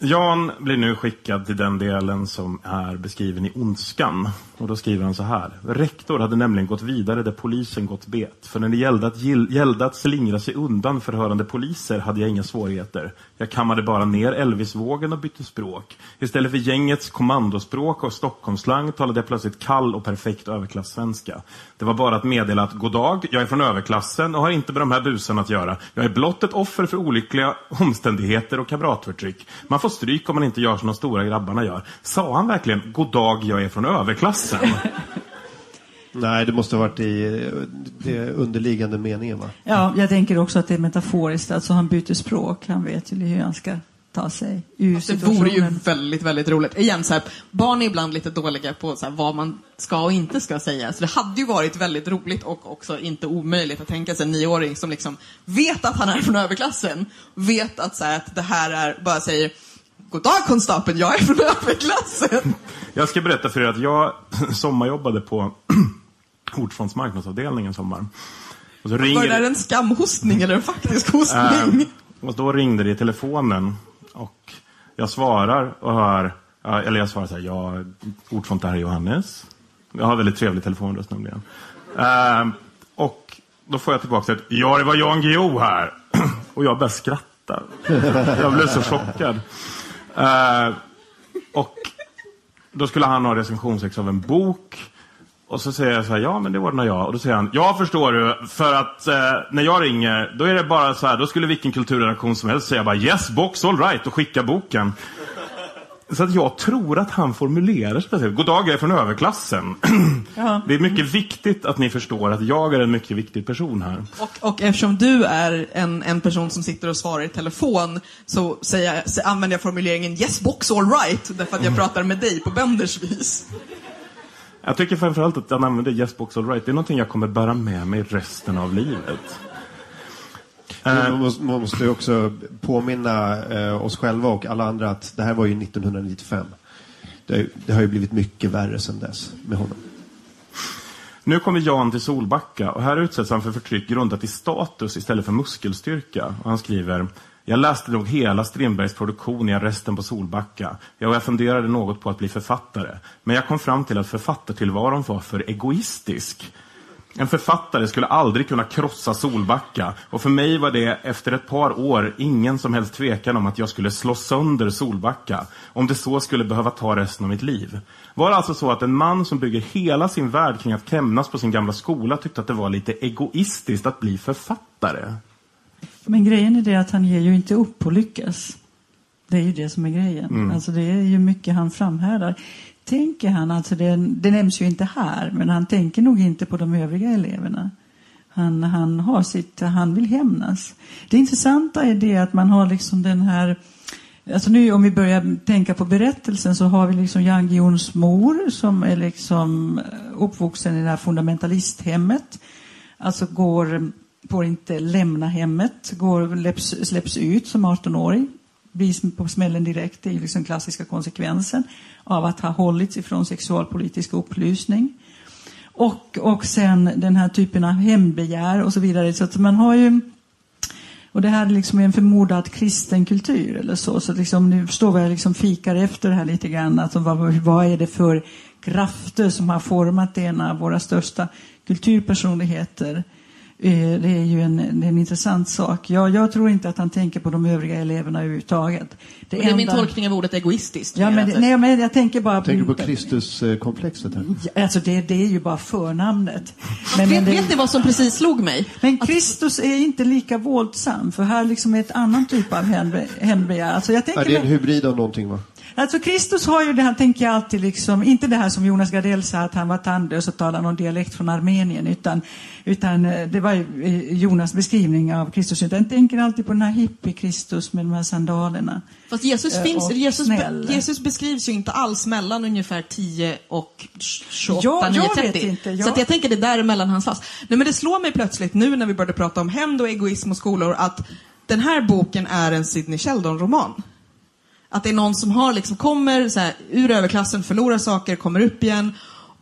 Jan blir nu skickad till den delen som är beskriven i Ondskan. Och då skriver han så här. Rektor hade nämligen gått vidare där polisen gått bet. För när det gällde att, gällde att slingra sig undan förhörande poliser hade jag inga svårigheter. Jag kammade bara ner Elvisvågen och bytte språk. Istället för gängets kommandospråk och Stockholmsslang talade jag plötsligt kall och perfekt överklassvenska. Det var bara att meddela att god dag, jag är från överklassen och har inte med de här busarna att göra. Jag är blott ett offer för olyckliga omständigheter och kamratförtryck. Man får stryk om man inte gör som de stora grabbarna gör. Sa han verkligen god dag, jag är från överklassen? Nej, det måste ha varit i det underliggande meningen, va? Ja, jag tänker också att det är metaforiskt. Alltså han byter språk. Han vet ju hur han ska ta sig ur Det situationen. vore ju väldigt, väldigt roligt. Igen, så här, barn är ibland lite dåliga på så här, vad man ska och inte ska säga. Så det hade ju varit väldigt roligt och också inte omöjligt att tänka sig en nioåring som liksom vet att han är från överklassen. Vet att, så här, att det här är, bara säger God dag konstapeln, jag är från överklassen. Jag ska berätta för er att jag sommarjobbade på Ordfonds marknadsavdelning en sommar. Och så Var det ringer där en skamhostning eller en faktisk hostning? Eh, och då ringde det i telefonen och jag svarar och hör, eller jag svarar så här, ja, ordfront här är Johannes. Jag har väldigt trevlig telefonröst nämligen. Ehm, och då får jag tillbaka ett, ja det var Jan Guillou här. och jag börjar skratta. jag blev så chockad. Ehm, och då skulle han ha recensionsex av en bok. Och så säger jag så här, ja men det ordnar jag. Och då säger han, ja förstår du, för att eh, när jag ringer, då är det bara så här, då skulle vilken kulturredaktion som helst säga bara yes box all right och skicka boken. Så att jag tror att han formulerar speciellt. God dag, jag är från överklassen. Ja. Det är mycket viktigt att ni förstår att jag är en mycket viktig person här. Och, och eftersom du är en, en person som sitter och svarar i telefon så, säger jag, använder jag formuleringen yes box all right därför att jag pratar med dig på Benders vis. Jag tycker framförallt att han använder yes box all right. Det är någonting jag kommer bära med mig resten av livet. Man måste, man måste ju också påminna eh, oss själva och alla andra att det här var ju 1995. Det, det har ju blivit mycket värre sedan dess med honom. Nu kommer Jan till Solbacka och här utsätts han för förtryck grundat i status istället för muskelstyrka. Och han skriver jag läste nog hela Strindbergs produktion i arresten på Solbacka. Ja, och jag funderade något på att bli författare. Men jag kom fram till att författartillvaron var för egoistisk. En författare skulle aldrig kunna krossa Solbacka och för mig var det efter ett par år ingen som helst tvekan om att jag skulle slå sönder Solbacka om det så skulle behöva ta resten av mitt liv. Var det alltså så att en man som bygger hela sin värld kring att kämnas på sin gamla skola tyckte att det var lite egoistiskt att bli författare? Men grejen är det att han ger ju inte upp och lyckas. Det är ju det som är grejen. Mm. Alltså det är ju mycket han framhärdar. Tänker han, alltså det, det nämns ju inte här, men han tänker nog inte på de övriga eleverna. Han, han har sitt, han vill hämnas. Det intressanta är det att man har liksom den här Alltså nu om vi börjar tänka på berättelsen så har vi liksom Jan Guillous mor som är liksom uppvuxen i det här fundamentalisthemmet. Alltså går, får inte lämna hemmet, går, släpps, släpps ut som 18-åring Blir på smällen direkt, det är ju liksom klassiska konsekvensen av att ha hållits ifrån sexualpolitisk upplysning. Och, och sen den här typen av hembegär och så vidare. Så att man har ju och det här är liksom en förmodad kristen kultur eller så. Så liksom, nu står vi och liksom fikar efter här lite grann. Alltså, vad, vad är det för krafter som har format en av våra största kulturpersonligheter? Eh, Det är ju en, det är en intressant sak. Jag, jag tror inte att han tänker på de övriga eleverna överhuvudtaget. Det, det är min tolkning av ordet egoistiskt. Ja, men, alltså. nej, men jag tänker bara Tänker på Kristuskomplexet. Ja, Alltså det, det är ju bara förnamnet. vet, det- vet ni vad som precis slog mig? Men Kristus är inte lika våldsam, för här liksom är ett annan typ av hembe- hembegär. Alltså jag tänker Ja, det är en hybrid av någonting va? Alltså Kristus har ju det här, tänker jag alltid liksom, inte det här som Jonas Gardell sa att han var tandlös och talade någon dialekt från Armenien, utan, utan eh, det var eh, Jonas beskrivning av Kristus. Jag tänker alltid på den här hippie-Kristus med de här sandalerna. Fast Jesus, Eh, finns, och Jesus. Jesus beskrivs ju inte alls mellan ungefär 10 och 28, Jag- 9, jag 30. vet inte, jag- Så jag tänker det är däremellan hans fast. Nej men det slår mig plötsligt nu när vi började prata om hämnd och egoism och skolor att den här boken är en Sidney Sheldon-roman. Att det är någon som har liksom, kommer så här, ur överklassen, förlorar saker, kommer upp igen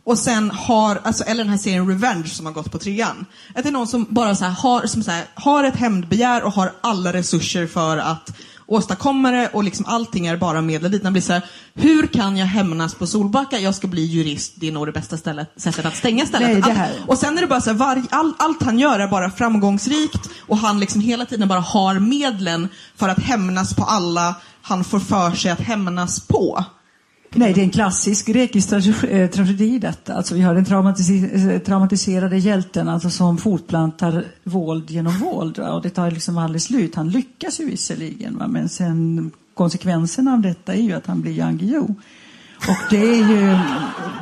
och sen har, alltså, eller den här serien Revenge som har gått på trean. Att det är någon som bara så här, har, som så här, har ett hämndbegär och har alla resurser för att åstadkomma det och liksom allting är bara medel dit. Man blir så här, hur kan jag hämnas på Solbacka? Jag ska bli jurist, det är nog det bästa stället, sättet att stänga stället. Nej, det här- Allt- och sen är det bara så här, varje, all, allt han gör är bara framgångsrikt och han liksom hela tiden bara har medlen för att hämnas på alla han får för sig att hämnas på. Nej, det är en klassisk grekisk trage- eh, tragedi detta. Alltså vi har den eh, traumatiserade hjälten alltså, som fortplantar våld genom våld. Va? Och det tar liksom aldrig slut. Han lyckas ju visserligen, va? men sen konsekvenserna av detta är ju att han blir Jan Guillou. Och det är ju...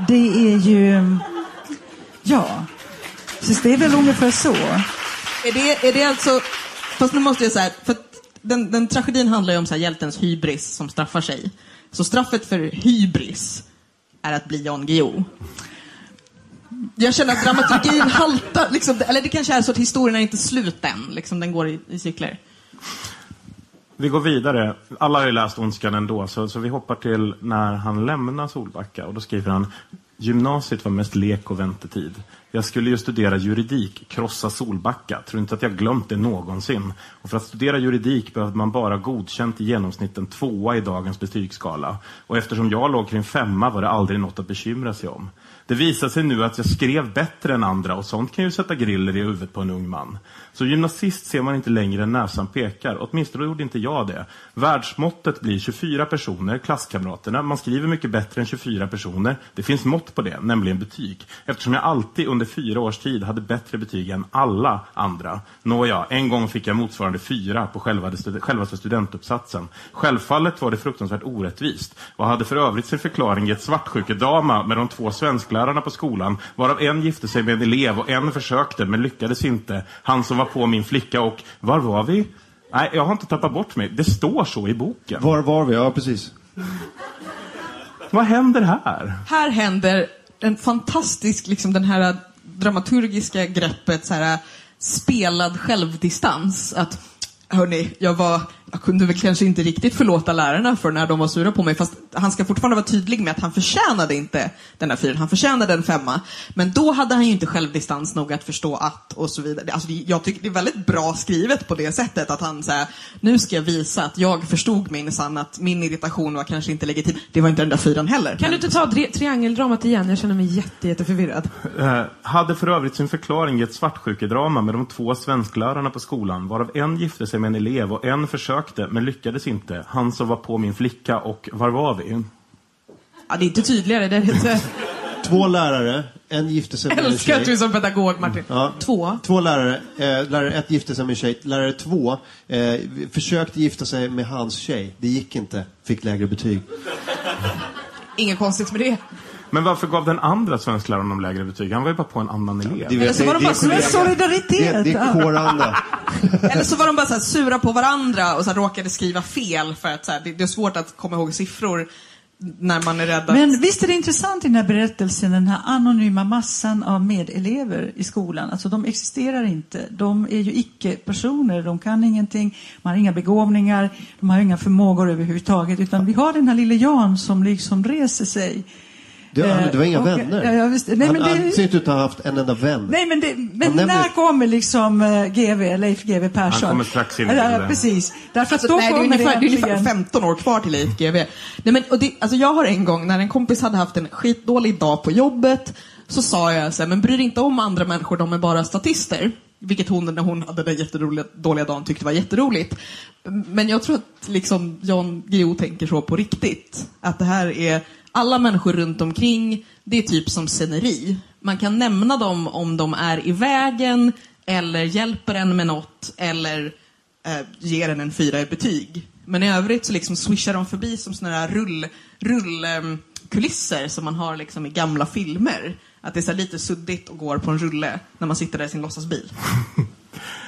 Det är ju... Ja. Så det är väl ungefär så. Är det, är det alltså, fast nu måste jag säga, för den, den tragedin handlar ju om så här, hjältens hybris som straffar sig. Så straffet för hybris är att bli Jan Guillou. Jag känner att dramaturgin haltar, liksom, eller det kanske är så att historien är inte slut än, liksom, den går i, i cykler. Vi går vidare. Alla har ju läst Ondskan ändå, så, så vi hoppar till när han lämnar Solbacka. Och då skriver han Gymnasiet var mest lek och väntetid. Jag skulle ju studera juridik, krossa Solbacka. Tror inte att jag glömt det någonsin. Och för att studera juridik behövde man bara godkänt i genomsnitt en tvåa i dagens betygsskala. Och eftersom jag låg kring femma var det aldrig något att bekymra sig om. Det visar sig nu att jag skrev bättre än andra och sånt kan ju sätta griller i huvudet på en ung man. Så gymnasist ser man inte längre än näsan pekar. Åtminstone gjorde inte jag det. Världsmåttet blir 24 personer, klasskamraterna. Man skriver mycket bättre än 24 personer. Det finns mått på det, nämligen betyg. Eftersom jag alltid under fyra års tid hade bättre betyg än alla andra. Nåja, en gång fick jag motsvarande fyra på själva självaste studentuppsatsen. Självfallet var det fruktansvärt orättvist och hade för övrigt sin förklaring i ett svartsjukedama med de två svensklärarna på skolan, varav en gifte sig med en elev och en försökte men lyckades inte. Han som var på min flicka och var var vi? Nej, jag har inte tappat bort mig. Det står så i boken. Var var vi? Ja, precis. Vad händer här? Här händer en fantastisk, liksom den här dramaturgiska greppet, så här, spelad självdistans. Att, hörni, jag var, jag kunde väl kanske inte riktigt förlåta lärarna för när de var sura på mig, fast han ska fortfarande vara tydlig med att han förtjänade inte den där fyren, han förtjänade en femma. Men då hade han ju inte självdistans nog att förstå att, och så vidare. Alltså, jag tycker det är väldigt bra skrivet på det sättet, att han säger nu ska jag visa att jag förstod minsann att min irritation var kanske inte legitim. Det var inte den där fyran heller. Kan du inte ta tri- triangeldramat igen? Jag känner mig jätte, jätteförvirrad. Eh, hade för övrigt sin förklaring i ett svartsjukedrama med de två svensklärarna på skolan, varav en gifte sig med en elev och en försökte, men lyckades inte. Han som var på min flicka och var var vi? Ja, det är inte tydligare. Det är inte... två lärare, en gifte sig med en Älskar att du är tjej. som pedagog Martin. Ja. Två. Två lärare. Eh, lärare ett gifte sig med en tjej. Lärare två eh, försökte gifta sig med hans tjej. Det gick inte. Fick lägre betyg. Inget konstigt med det. Men varför gav den andra svenskläraren de lägre betyg? Han var ju bara på en annan elev. Det, vet, så var de bara det, det, solidaritet. det, det är. Eller så var de bara så här sura på varandra och så här råkade skriva fel för att så här, det, det är svårt att komma ihåg siffror när man är rädd att... Men visst är det intressant i den här berättelsen, den här anonyma massan av medelever i skolan. Alltså de existerar inte. De är ju icke-personer, de kan ingenting, de har inga begåvningar, de har inga förmågor överhuvudtaget. Utan vi har den här lille Jan som liksom reser sig. Det, Eh, det var inga och- vänner. Ja, ja, visst. Nej, han det- han ser inte ut att ha haft en enda vän. Nej, men, det, men Han nämner- när kommer liksom eh, GV, Leif GW Persson? Han kommer strax in i ja, det. precis. Därför att Alltså, då nej, det är kommer ungefär, det är ungefär äntligen- 15 år kvar till Leif GW. Nej, men, och det, alltså jag har en gång, när en kompis hade haft en skitdålig dag på jobbet, så sa jag så här, men bry dig inte om andra människor, de är bara statister. Vilket hon, när hon hade den jätteroliga, dåliga dagen, tyckte var jätteroligt. Men jag tror att liksom Jan Guillou tänker så på riktigt. Att det här är, alla människor runt omkring, det är typ som sceneri. Man kan nämna dem om de är i vägen, eller hjälper en med något, eller eh, ger en en fyra i betyg. Men i övrigt så liksom swishar de förbi som såna där rull, rull ehm, kulisser som man har liksom i gamla filmer. Att det är så lite suddigt och går på en rulle när man sitter där i sin låtsasbil.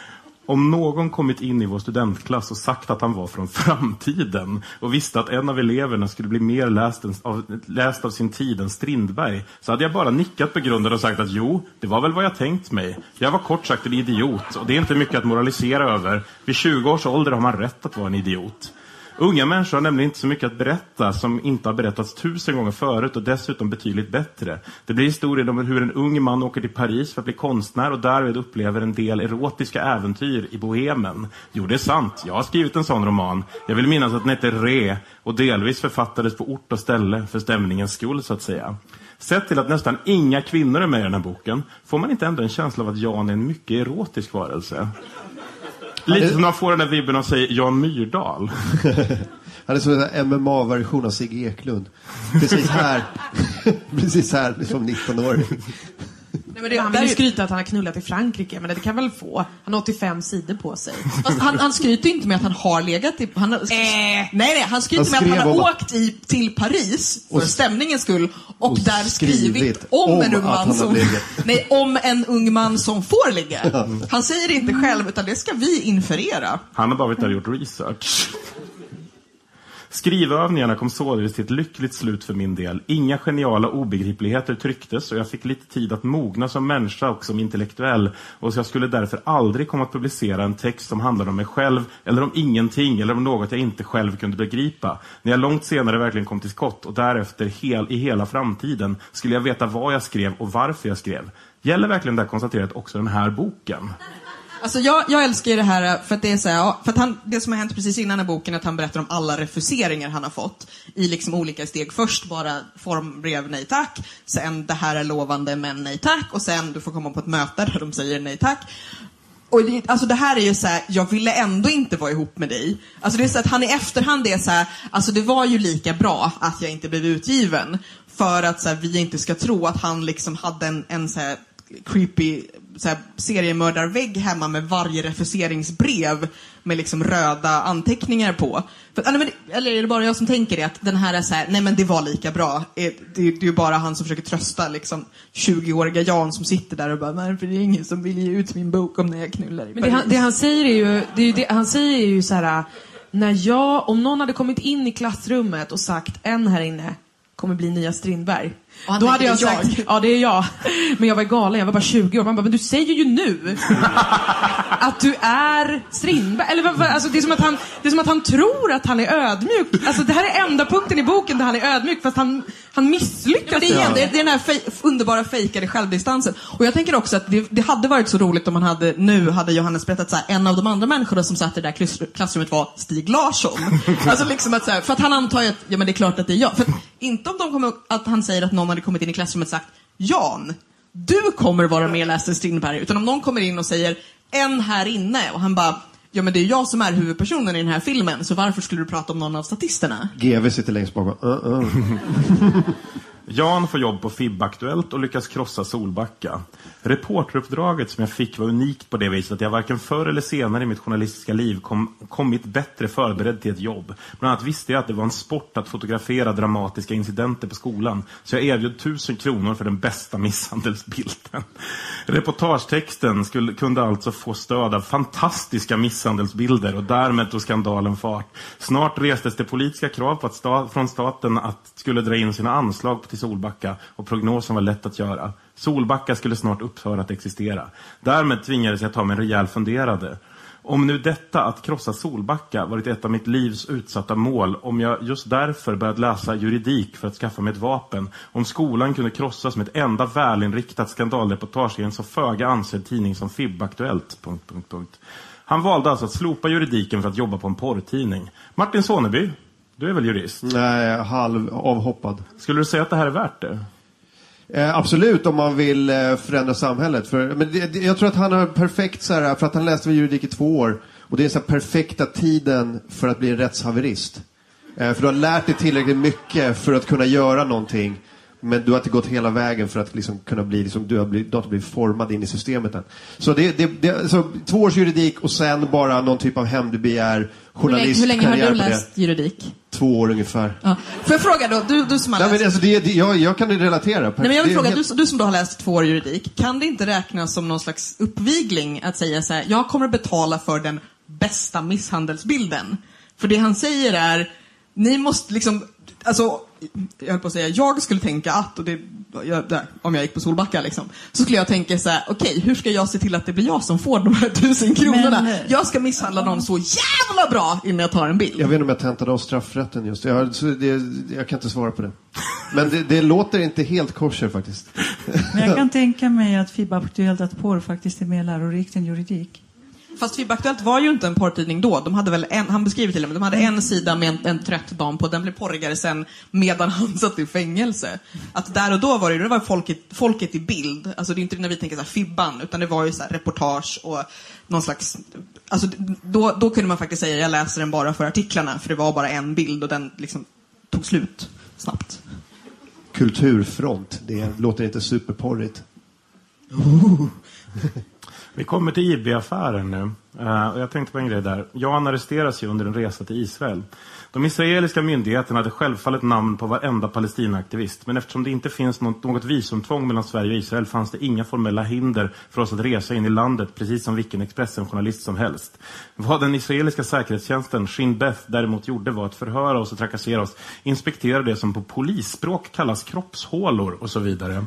Om någon kommit in i vår studentklass och sagt att han var från framtiden och visste att en av eleverna skulle bli mer läst, än- av, läst av sin tid än Strindberg så hade jag bara nickat begrundat och sagt att jo, det var väl vad jag tänkt mig. Jag var kort sagt en idiot och det är inte mycket att moralisera över. Vid 20 års ålder har man rätt att vara en idiot. Unga människor har nämligen inte så mycket att berätta som inte har berättats tusen gånger förut och dessutom betydligt bättre. Det blir historien om hur en ung man åker till Paris för att bli konstnär och därmed upplever en del erotiska äventyr i bohemen. Jo, det är sant. Jag har skrivit en sån roman. Jag vill minnas att den heter Re och delvis författades på ort och ställe för stämningens skull, så att säga. Sett till att nästan inga kvinnor är med i den här boken får man inte ändå en känsla av att Jan är en mycket erotisk varelse. Lite som när man får den där vibben av, säg, Jan Myrdal. Han är som en MMA-version av Sigge Eklund. Precis här. Precis här, som 19-åring. Nej, men det, han vill ju skryta att han har knullat i Frankrike, men det kan väl få. Han har 85 sidor på sig. Fast han, han skryter inte med att han har legat i... Han, har- nej, nej, han skryter Han med att han har åkt i, till Paris för Och- stämningens skull och, och där skrivit, om, om en ung man som... Nej, om en ung man som får ligga. Han säger det inte själv, utan det ska vi inferera. Han har bara varit där och gjort research. Skrivövningarna kom således till ett lyckligt slut för min del. Inga geniala obegripligheter trycktes och jag fick lite tid att mogna som människa och som intellektuell. Och jag skulle därför aldrig komma att publicera en text som handlade om mig själv eller om ingenting eller om något jag inte själv kunde begripa. När jag långt senare verkligen kom till skott och därefter hel, i hela framtiden skulle jag veta vad jag skrev och varför jag skrev. Gäller verkligen det här konstaterat också den här boken? Alltså jag, jag älskar ju det här eh, för att det är så här, för att han, det som har hänt precis innan i boken är att han berättar om alla refuseringar han har fått i liksom olika steg. Först bara formbrev nej tack, sen det här är lovande men nej tack och sen du får komma på ett möte där de säger nej tack. Och det, alltså det här är ju så här, jag ville ändå inte vara ihop med dig. Alltså det är så att han i efterhand är så här, alltså det var ju lika bra att jag inte blev utgiven. För att så här, vi inte ska tro att han liksom hade en, en så här creepy så här, seriemördarvägg hemma med varje refuseringsbrev med liksom röda anteckningar på. För, men, det- eller är det bara jag som tänker det? Att den här är så här, nej men det var lika bra. Det, det är ju bara han som försöker trösta liksom 20-åriga Jan som sitter där och bara, varför är det ingen som vill ge ut min bok om när jag knullar i Men det han, det han säger är ju, det är ju han säger är ju så här, när jag, om någon hade kommit in i klassrummet och sagt en här inne kommer bli nya Strindberg. Då hade jag "Det är sagt, jag." ja det är jag. Men jag var galen, jag var bara 20 år. Man bara, men du säger ju nu att du är Strindberg. Eller vad- alltså, det, är som att han, det är som att han tror att han är ödmjuk. Alltså det här är enda punkten i boken där han är ödmjuk fast han, han misslyckas. Ja, det, är, det, är, det är den här fej, underbara fejkade självdistansen. Och jag tänker också att det, det hade varit så roligt om man hade, nu hade Johannes berättat så här, en av de andra människorna som satt i det där klass- klassrummet var Stig Larsson. alltså liksom att så här, för att han antar ju att, ja men det är klart att det är jag. För att, inte om de kommer, att han säger att någon hade kommit in i klassrummet och sagt, Jan, du kommer vara med och läsa Strindberg. Utan om någon kommer in och säger, en här inne, och han bara, ja men det är jag som är huvudpersonen i den här filmen, så varför skulle du prata om någon av statisterna? GV sitter längst bak och uh, uh. Jan får jobb på FIB-aktuellt och lyckas krossa Solbacka. Reporteruppdraget som jag fick var unikt på det viset att jag varken förr eller senare i mitt journalistiska liv kom, kommit bättre förberedd till ett jobb. Bland annat visste jag att det var en sport att fotografera dramatiska incidenter på skolan. Så jag erbjöd tusen kronor för den bästa misshandelsbilden. Reportagetexten skulle, kunde alltså få stöd av fantastiska misshandelsbilder och därmed tog skandalen fart. Snart restes det politiska krav på att sta, från staten att skulle dra in sina anslag till Solbacka och prognosen var lätt att göra. Solbacka skulle snart upphöra att existera. Därmed tvingades jag ta mig en rejäl funderade. Om nu detta, att krossa Solbacka, varit ett av mitt livs utsatta mål, om jag just därför börjat läsa juridik för att skaffa mig ett vapen, om skolan kunde krossas med ett enda välinriktat skandalreportage i en så föga ansedd tidning som FIB-aktuellt... Punkt, punkt, punkt. Han valde alltså att slopa juridiken för att jobba på en porrtidning. Martin Soneby, du är väl jurist? Nej, halv avhoppad. Skulle du säga att det här är värt det? Eh, absolut, om man vill eh, förändra samhället. För, men det, det, jag tror att han har perfekt, så här, för att han läste juridik i två år. Och det är så här, perfekta tiden för att bli en rättshaverist. Eh, för du har lärt dig tillräckligt mycket för att kunna göra någonting. Men du har inte gått hela vägen för att liksom kunna bli, liksom, du, har blivit, du har inte blivit formad in i systemet än. Så det, det, det så två års juridik och sen bara någon typ av hämndbegär, journalist, Hur länge, hur länge har du läst juridik? Två år ungefär. Ja. Får jag fråga då, du, du som har Nej, läst... men alltså, det, det, jag, jag kan relatera. Nej, men jag vill fråga, helt- du, du som då har läst två år juridik, kan det inte räknas som någon slags uppvigling att säga så här, jag kommer betala för den bästa misshandelsbilden? För det han säger är, ni måste liksom, alltså, jag höll på att säga, jag skulle tänka att, och det, jag, där, om jag gick på Solbacka liksom, så skulle jag tänka så här, okej, hur ska jag se till att det blir jag som får de här tusen kronorna? Men- jag ska misshandla någon så jävla bra innan jag tar en bild. Jag vet inte om jag tentade av straffrätten just. Jag, det, jag kan inte svara på det. Men det, det låter inte helt kosher faktiskt. Men jag kan tänka mig att FIB Aktuellt att porr faktiskt är mer lärorikt än juridik. Fast FIB-Aktuellt var ju inte en porrtidning då. De hade väl en, han beskriver till och med, de hade en sida med en, en trött dam på. Den blev porrigare sen medan han satt i fängelse. Att där och då var det, det var folket, folket i bild. Alltså det är inte när vi tänker så här Fibban, utan det var ju så här reportage och någon slags... Alltså då, då kunde man faktiskt säga, jag läser den bara för artiklarna, för det var bara en bild och den liksom tog slut snabbt. Kulturfront, det låter inte superporrigt. Vi kommer till IB-affären nu. Eh, och jag tänkte på en grej där. Jan arresteras ju under en resa till Israel. De israeliska myndigheterna hade självfallet namn på varenda Palestinaaktivist. Men eftersom det inte finns något, något visumtvång mellan Sverige och Israel fanns det inga formella hinder för oss att resa in i landet, precis som vilken Expressen-journalist som helst. Vad den israeliska säkerhetstjänsten, Shin Beth, däremot gjorde var att förhöra oss och trakassera oss, inspektera det som på polisspråk kallas kroppshålor och så vidare.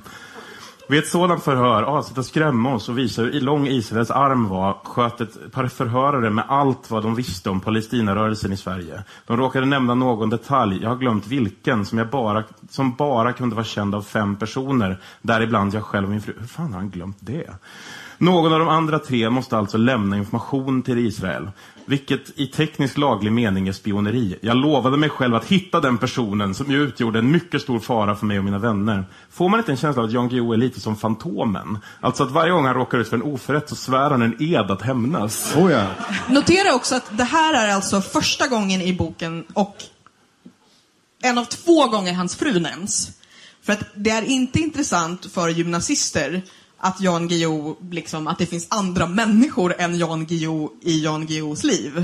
Vid ett sådant förhör, avsett att skrämma oss och visa hur lång Israels arm var, sköt ett par förhörare med allt vad de visste om Palestinarörelsen i Sverige. De råkade nämna någon detalj, jag har glömt vilken, som, jag bara, som bara kunde vara känd av fem personer, däribland jag själv och min fru. Hur fan har han glömt det? Någon av de andra tre måste alltså lämna information till Israel. Vilket i teknisk laglig mening är spioneri. Jag lovade mig själv att hitta den personen som ju utgjorde en mycket stor fara för mig och mina vänner. Får man inte en känsla av att Jan Guillou är lite som Fantomen? Alltså att varje gång han råkar ut för en oförrätt så svär han en ed att hämnas. Oh ja. Notera också att det här är alltså första gången i boken och en av två gånger hans fru nämns. För att det är inte intressant för gymnasister att Jan Guillou, liksom, att det finns andra människor än Jan Guillou i Jan Guillous liv.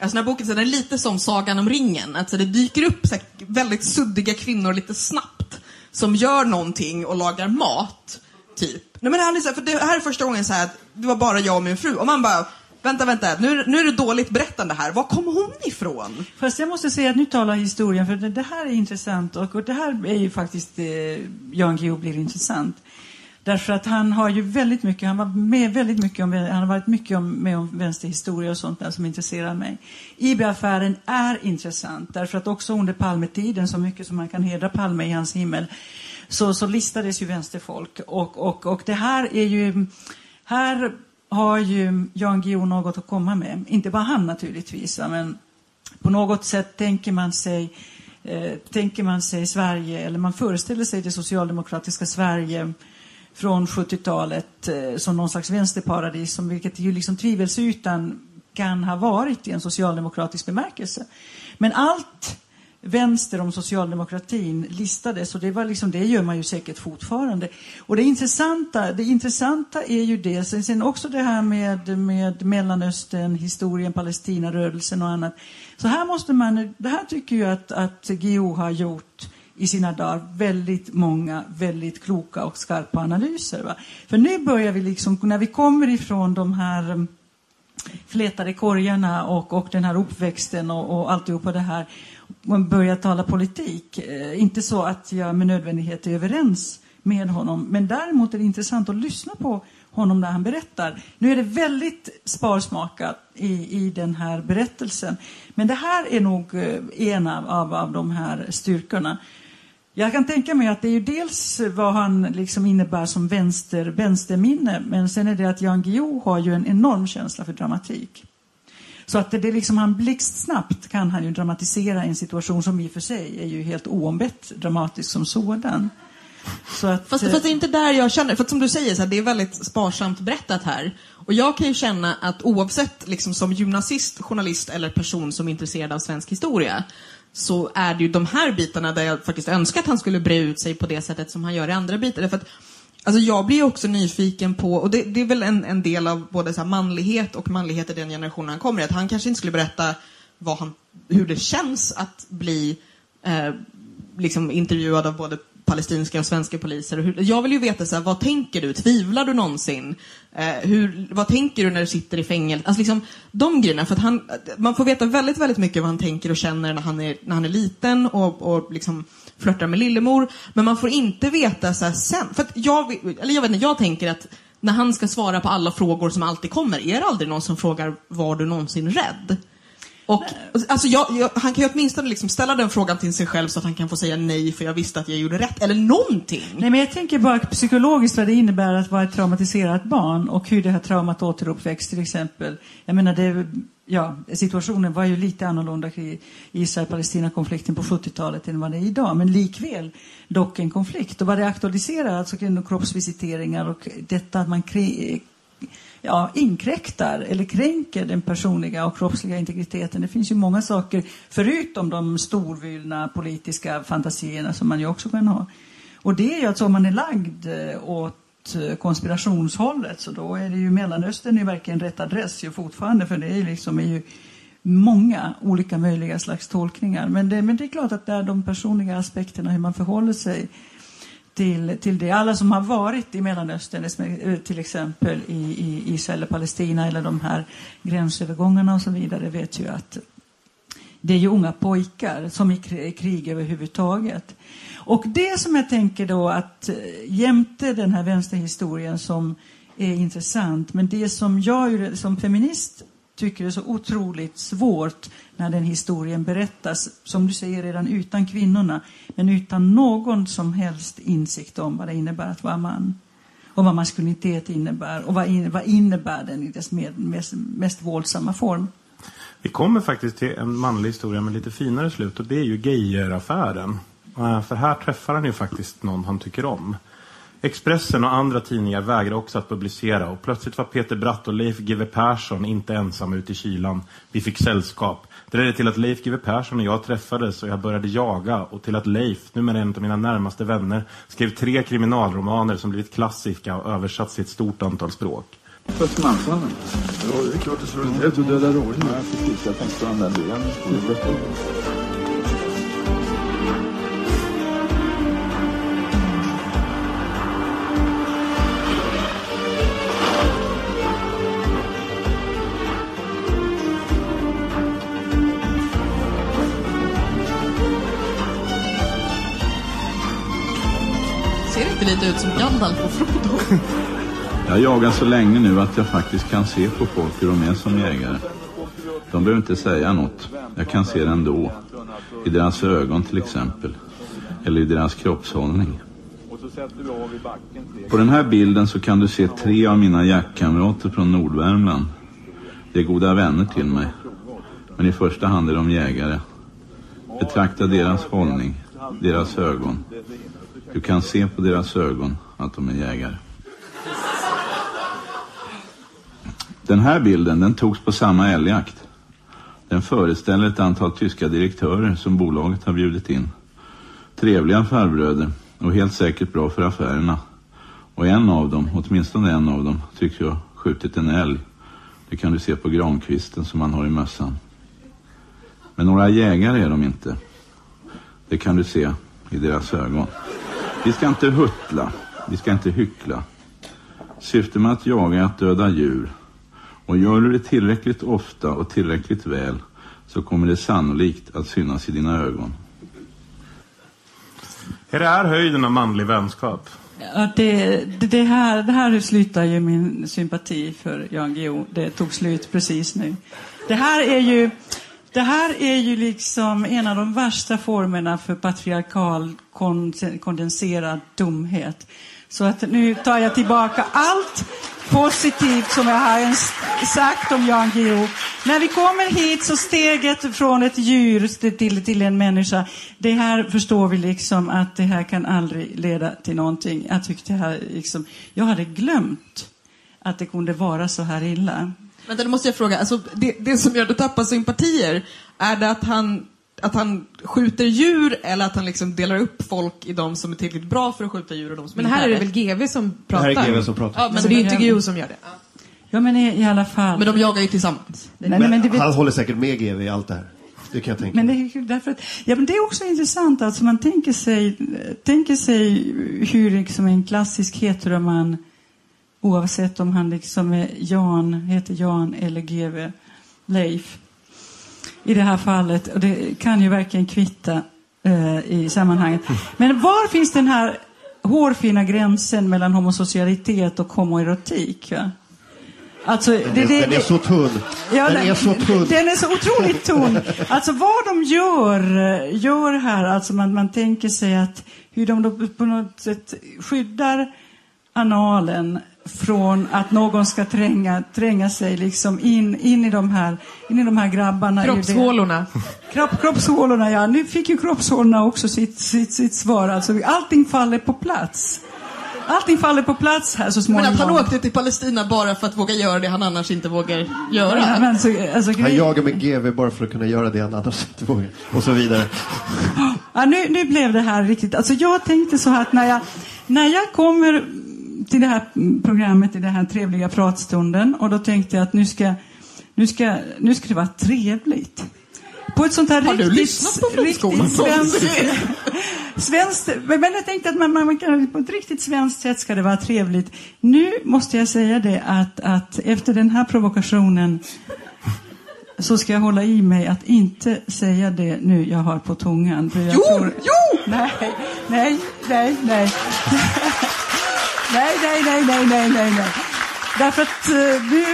Alltså den här boken så den är lite som Sagan om ringen. Alltså det dyker upp så här, väldigt suddiga kvinnor lite snabbt som gör någonting och lagar mat. Typ. Nej, men han är så här, för det här är första gången så här att det var bara jag och min fru. Och man bara, vänta, vänta, nu, nu är det dåligt berättande här. Var kom hon ifrån? Fast jag måste säga att nu talar historien, för det, här är intressant och, och det här är ju faktiskt eh, Jan Guillou blir intressant. Därför att han har ju väldigt mycket, han var med väldigt mycket om, han har varit mycket om, med om vänsterhistoria och sånt där som intresserar mig. IB-affären är intressant därför att också under Palmetiden, så mycket som man kan hedra Palme i hans himmel, så, så listades ju vänsterfolk. Och, och, och det här är ju, här har ju Jan Guillou något att komma med. Inte bara han naturligtvis, men på något sätt tänker man sig eh, tänker man sig Sverige, eller man föreställer sig det socialdemokratiska Sverige från 70-talet eh, som någon slags vänsterparadis, som, vilket ju liksom tvivelsutan kan ha varit i en socialdemokratisk bemärkelse. Men allt vänster om socialdemokratin listades och det, var liksom, det gör man ju säkert fortfarande. Och det intressanta, det intressanta är ju det, sen, sen också det här med, med Mellanöstern, historien, Palestinarörelsen och annat. Så här måste man, det här tycker jag att, att GO har gjort i sina dagar väldigt många väldigt kloka och skarpa analyser. Va? För nu börjar vi liksom, när vi kommer ifrån de här mm, flätade korgarna och, och den här uppväxten och, och alltihopa det här man börjar tala politik. Eh, inte så att jag med nödvändighet är överens med honom, men däremot är det intressant att lyssna på honom när han berättar. Nu är det väldigt sparsmakat i, i den här berättelsen, men det här är nog eh, en av, av, av de här styrkorna. Jag kan tänka mig att det är ju dels vad han liksom innebär som vänster, vänsterminne, men sen är det att Jan Guillou har ju en enorm känsla för dramatik. Så att det, det liksom, han blixtsnabbt kan han ju dramatisera en situation som i och för sig är ju helt oombett dramatisk som sådan. Så att, Fast, fast det är inte där jag känner, för att som du säger, så här, det är väldigt sparsamt berättat här. Och jag kan ju känna att oavsett liksom, som gymnasist, journalist eller person som är intresserad av svensk historia, så är det ju de här bitarna där jag faktiskt önskar att han skulle bre ut sig på det sättet som han gör i andra bitar. Därför att, alltså jag blir också nyfiken på, och det, det är väl en, en del av både så här manlighet och manlighet i den generationen han kommer i, att han kanske inte skulle berätta vad han, hur det känns att bli eh, liksom intervjuad av både palestinska och svenska poliser. Hur, jag vill ju veta, så här, vad tänker du? Tvivlar du någonsin? Eh, hur, vad tänker du när du sitter i fängelse? Alltså liksom, de grejerna. För att han, man får veta väldigt, väldigt mycket vad han tänker och känner när han är, när han är liten och, och liksom flörtar med lillemor. Men man får inte veta så här, sen. För att jag, eller jag vet inte, jag tänker att när han ska svara på alla frågor som alltid kommer, är det aldrig någon som frågar var du någonsin rädd? Och, alltså jag, jag, han kan ju åtminstone liksom ställa den frågan till sig själv så att han kan få säga nej för jag visste att jag gjorde rätt. Eller någonting. Nej, men jag tänker bara psykologiskt vad det innebär att vara ett traumatiserat barn och hur det här traumat återuppväcks till exempel. Jag menar, det, ja, situationen var ju lite annorlunda i Israel-Palestina-konflikten på 70-talet än vad det är idag, men likväl dock en konflikt. Och vad det aktualiserar, alltså kring kroppsvisiteringar och detta att man ja, inkräktar eller kränker den personliga och kroppsliga integriteten. Det finns ju många saker, förutom de storvulna politiska fantasierna som man ju också kan ha. Och det är ju att om man är lagd eh, åt eh, konspirationshållet så då är det ju Mellanöstern är verkligen rätt adress ju fortfarande för det är liksom är ju många olika möjliga slags tolkningar. Men det, men det är klart att där de personliga aspekterna, hur man förhåller sig till, till det. Alla som har varit i Mellanöstern, eh, till exempel i, i Israel och Palestina eller de här gränsövergångarna och så vidare, vet ju att det är ju unga pojkar som i krig överhuvudtaget. Och det som jag tänker då att eh, jämte den här vänsterhistorien som är intressant, men det som jag som feminist tycker är så otroligt svårt när den historien berättas, som du säger, redan utan kvinnorna, men utan någon som helst insikt om vad det innebär att vara man. Och vad maskulinitet innebär och vad, in, vad innebär den i dess med, mest, mest våldsamma form. Vi kommer faktiskt till en manlig historia med lite finare slut och det är ju Geijeraffären. Eh, för här träffar han ju faktiskt någon han tycker om. Expressen och andra tidningar vägrar också att publicera och plötsligt var Peter Bratt och Leif GW Persson inte ensamma ute i kylan. Vi fick sällskap. Det ledde till att Leif GW Persson och jag träffades och jag började jaga och till att Leif, numera en av mina närmaste vänner, skrev tre kriminalromaner som blivit klassiska och översatts i ett stort antal språk. Först mansmannen. Ja, det är klart det slår inte ut att döda rådjur. Ja, precis. Jag tänkte. Ser det lite ut som Gandalf och Frodo? Jag jagar så länge nu att jag faktiskt kan se på folk hur de är som jägare. De behöver inte säga något. Jag kan se det ändå. I deras ögon till exempel. Eller i deras kroppshållning. På den här bilden så kan du se tre av mina jaktkamrater från Nordvärmland. De är goda vänner till mig. Men i första hand är de jägare. Betrakta deras hållning, deras ögon. Du kan se på deras ögon att de är jägare. Den här bilden den togs på samma älgjakt. Den föreställer ett antal tyska direktörer som bolaget har bjudit in. Trevliga farbröder och helt säkert bra för affärerna. Och en av dem, åtminstone en av dem, tycks ju ha skjutit en älg. Det kan du se på grankvisten som han har i mössan. Men några jägare är de inte. Det kan du se i deras ögon. Vi ska inte huttla, vi ska inte hyckla. Syftet med att jaga är att döda djur. Och gör du det tillräckligt ofta och tillräckligt väl så kommer det sannolikt att synas i dina ögon. Är det här höjden av manlig vänskap? Ja, det, det, det, här, det här slutar ju min sympati för Jan Guillou. Det tog slut precis nu. Det här är ju, det här är ju liksom en av de värsta formerna för patriarkal kondenserad dumhet. Så att nu tar jag tillbaka allt positivt som jag har ens sagt om Jan Guillou. När vi kommer hit så steget från ett djur till, till en människa. Det här förstår vi liksom att det här kan aldrig leda till någonting. Jag tyckte här liksom, jag hade glömt att det kunde vara så här illa. Vänta, då måste jag fråga. Alltså, det, det som gör att du tappar sympatier, är det att han, att han skjuter djur eller att han liksom delar upp folk i de som är tillräckligt bra för att skjuta djur och de som Men inte här är det väl GV som Det här pratar? är GV som pratar. Ja, men så det är inte Guillou som gör det? Ja, men i, i alla fall. Men de jagar ju tillsammans. Nej, Men, men det han håller säkert med GV i allt det här. Det kan jag tänka Men det är därför att, ja, men det är också intressant. Alltså man tänker sig, tänker sig hur liksom en klassisk heteroman, oavsett om han liksom är Jan, heter Jan eller GV, Leif, i det här fallet. Och det kan ju verkligen kvitta eh, i sammanhanget. Men var finns den här hårfina gränsen mellan homosocialitet och homoerotik? Va? Alltså, det, Den, det, den är det- så tunn. Ja, den är så tunn. Den är så otroligt tunn. Alltså vad de gör, gör här, alltså man, man tänker sig att hur de på något sätt skyddar analen från att någon ska tränga, tränga sig liksom in, in, i de här, in i de här grabbarna. Kroppshålorna. Kropp, kroppshålorna, ja. Nu fick ju kroppshålorna också sitt, sitt, sitt svar. Alltså, allting faller på plats. Allting faller på plats här så Men småningom. att han åkte till Palestina bara för att våga göra det han annars inte vågar göra. Ja, men alltså, alltså, Han jagar med GV bara för att kunna göra det han annars inte vågar. Och så vidare. Ja, nu, nu blev det här riktigt... Alltså jag tänkte så här att när jag, när jag kommer till det här programmet, i den här trevliga pratstunden, och då tänkte jag att nu ska, nu ska, nu ska det vara trevligt. På ett sånt här Har du riktigt, lyssnat på riktigt svenskt, svenskt... Men jag tänkte att man, man kan, på ett riktigt svenskt sätt ska det vara trevligt. Nu måste jag säga det att, att efter den här provokationen så ska jag hålla i mig att inte säga det nu jag har på tungan. För jag Jo, tror... jo! Nej, nej, nej, nej. Nej, nej, nej, nej, nej, nej, nej. Därför att uh, nu...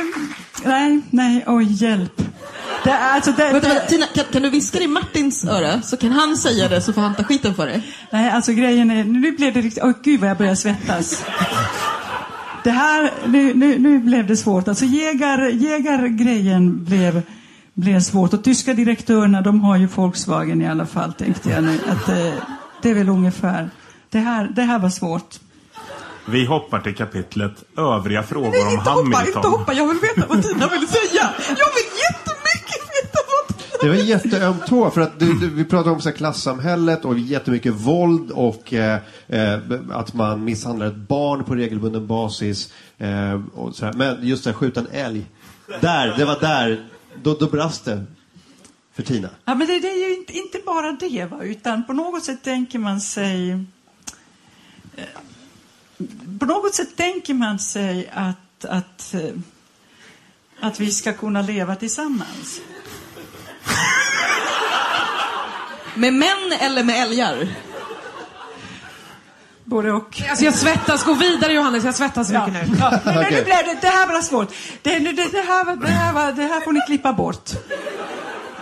Nej, nej, oj, hjälp. Det är alltså... Det, Vänta, vänta, Tina, kan, kan du viska det i Martins öra så kan han säga det så får han ta skiten för det? Nej, alltså grejen är, nu blev det riktigt, åh gud vad jag börjar svettas. Det här, nu, nu, nu blev det svårt. Alltså jägar, jägargrejen blev, blev svårt. Och tyska direktörerna, de har ju Volkswagen i alla fall, tänkte jag nu. Att, eh, det är väl ungefär. Det här, det här var svårt. Vi hoppar till kapitlet Övriga frågor Nej, om hoppa, Hamilton. inte hoppa. Jag vill veta vad Tina vill säga. Jag vill jättemycket veta vad Tina Det var en jätteöm tå, för att du, du, vi pratar om så här klassamhället och jättemycket våld och eh, eh, att man misshandlar ett barn på regelbunden basis. Eh, och så här. Men just det här, skjuta en älg. Där, det var där, då, då brast det för Tina. Ja, men det, det är ju inte, inte bara det, va? utan på något sätt tänker man sig... På något sätt tänker man sig att, att, eh, att vi ska kunna leva tillsammans. Med män eller med älgar? Både och. Alltså jag svettas. Gå vidare Johannes, jag svettas Ja, mycket nu. ja. Men, nu blev det, det här var svårt. Det, det, det, här, det, här, var- det här får ni klippa bort.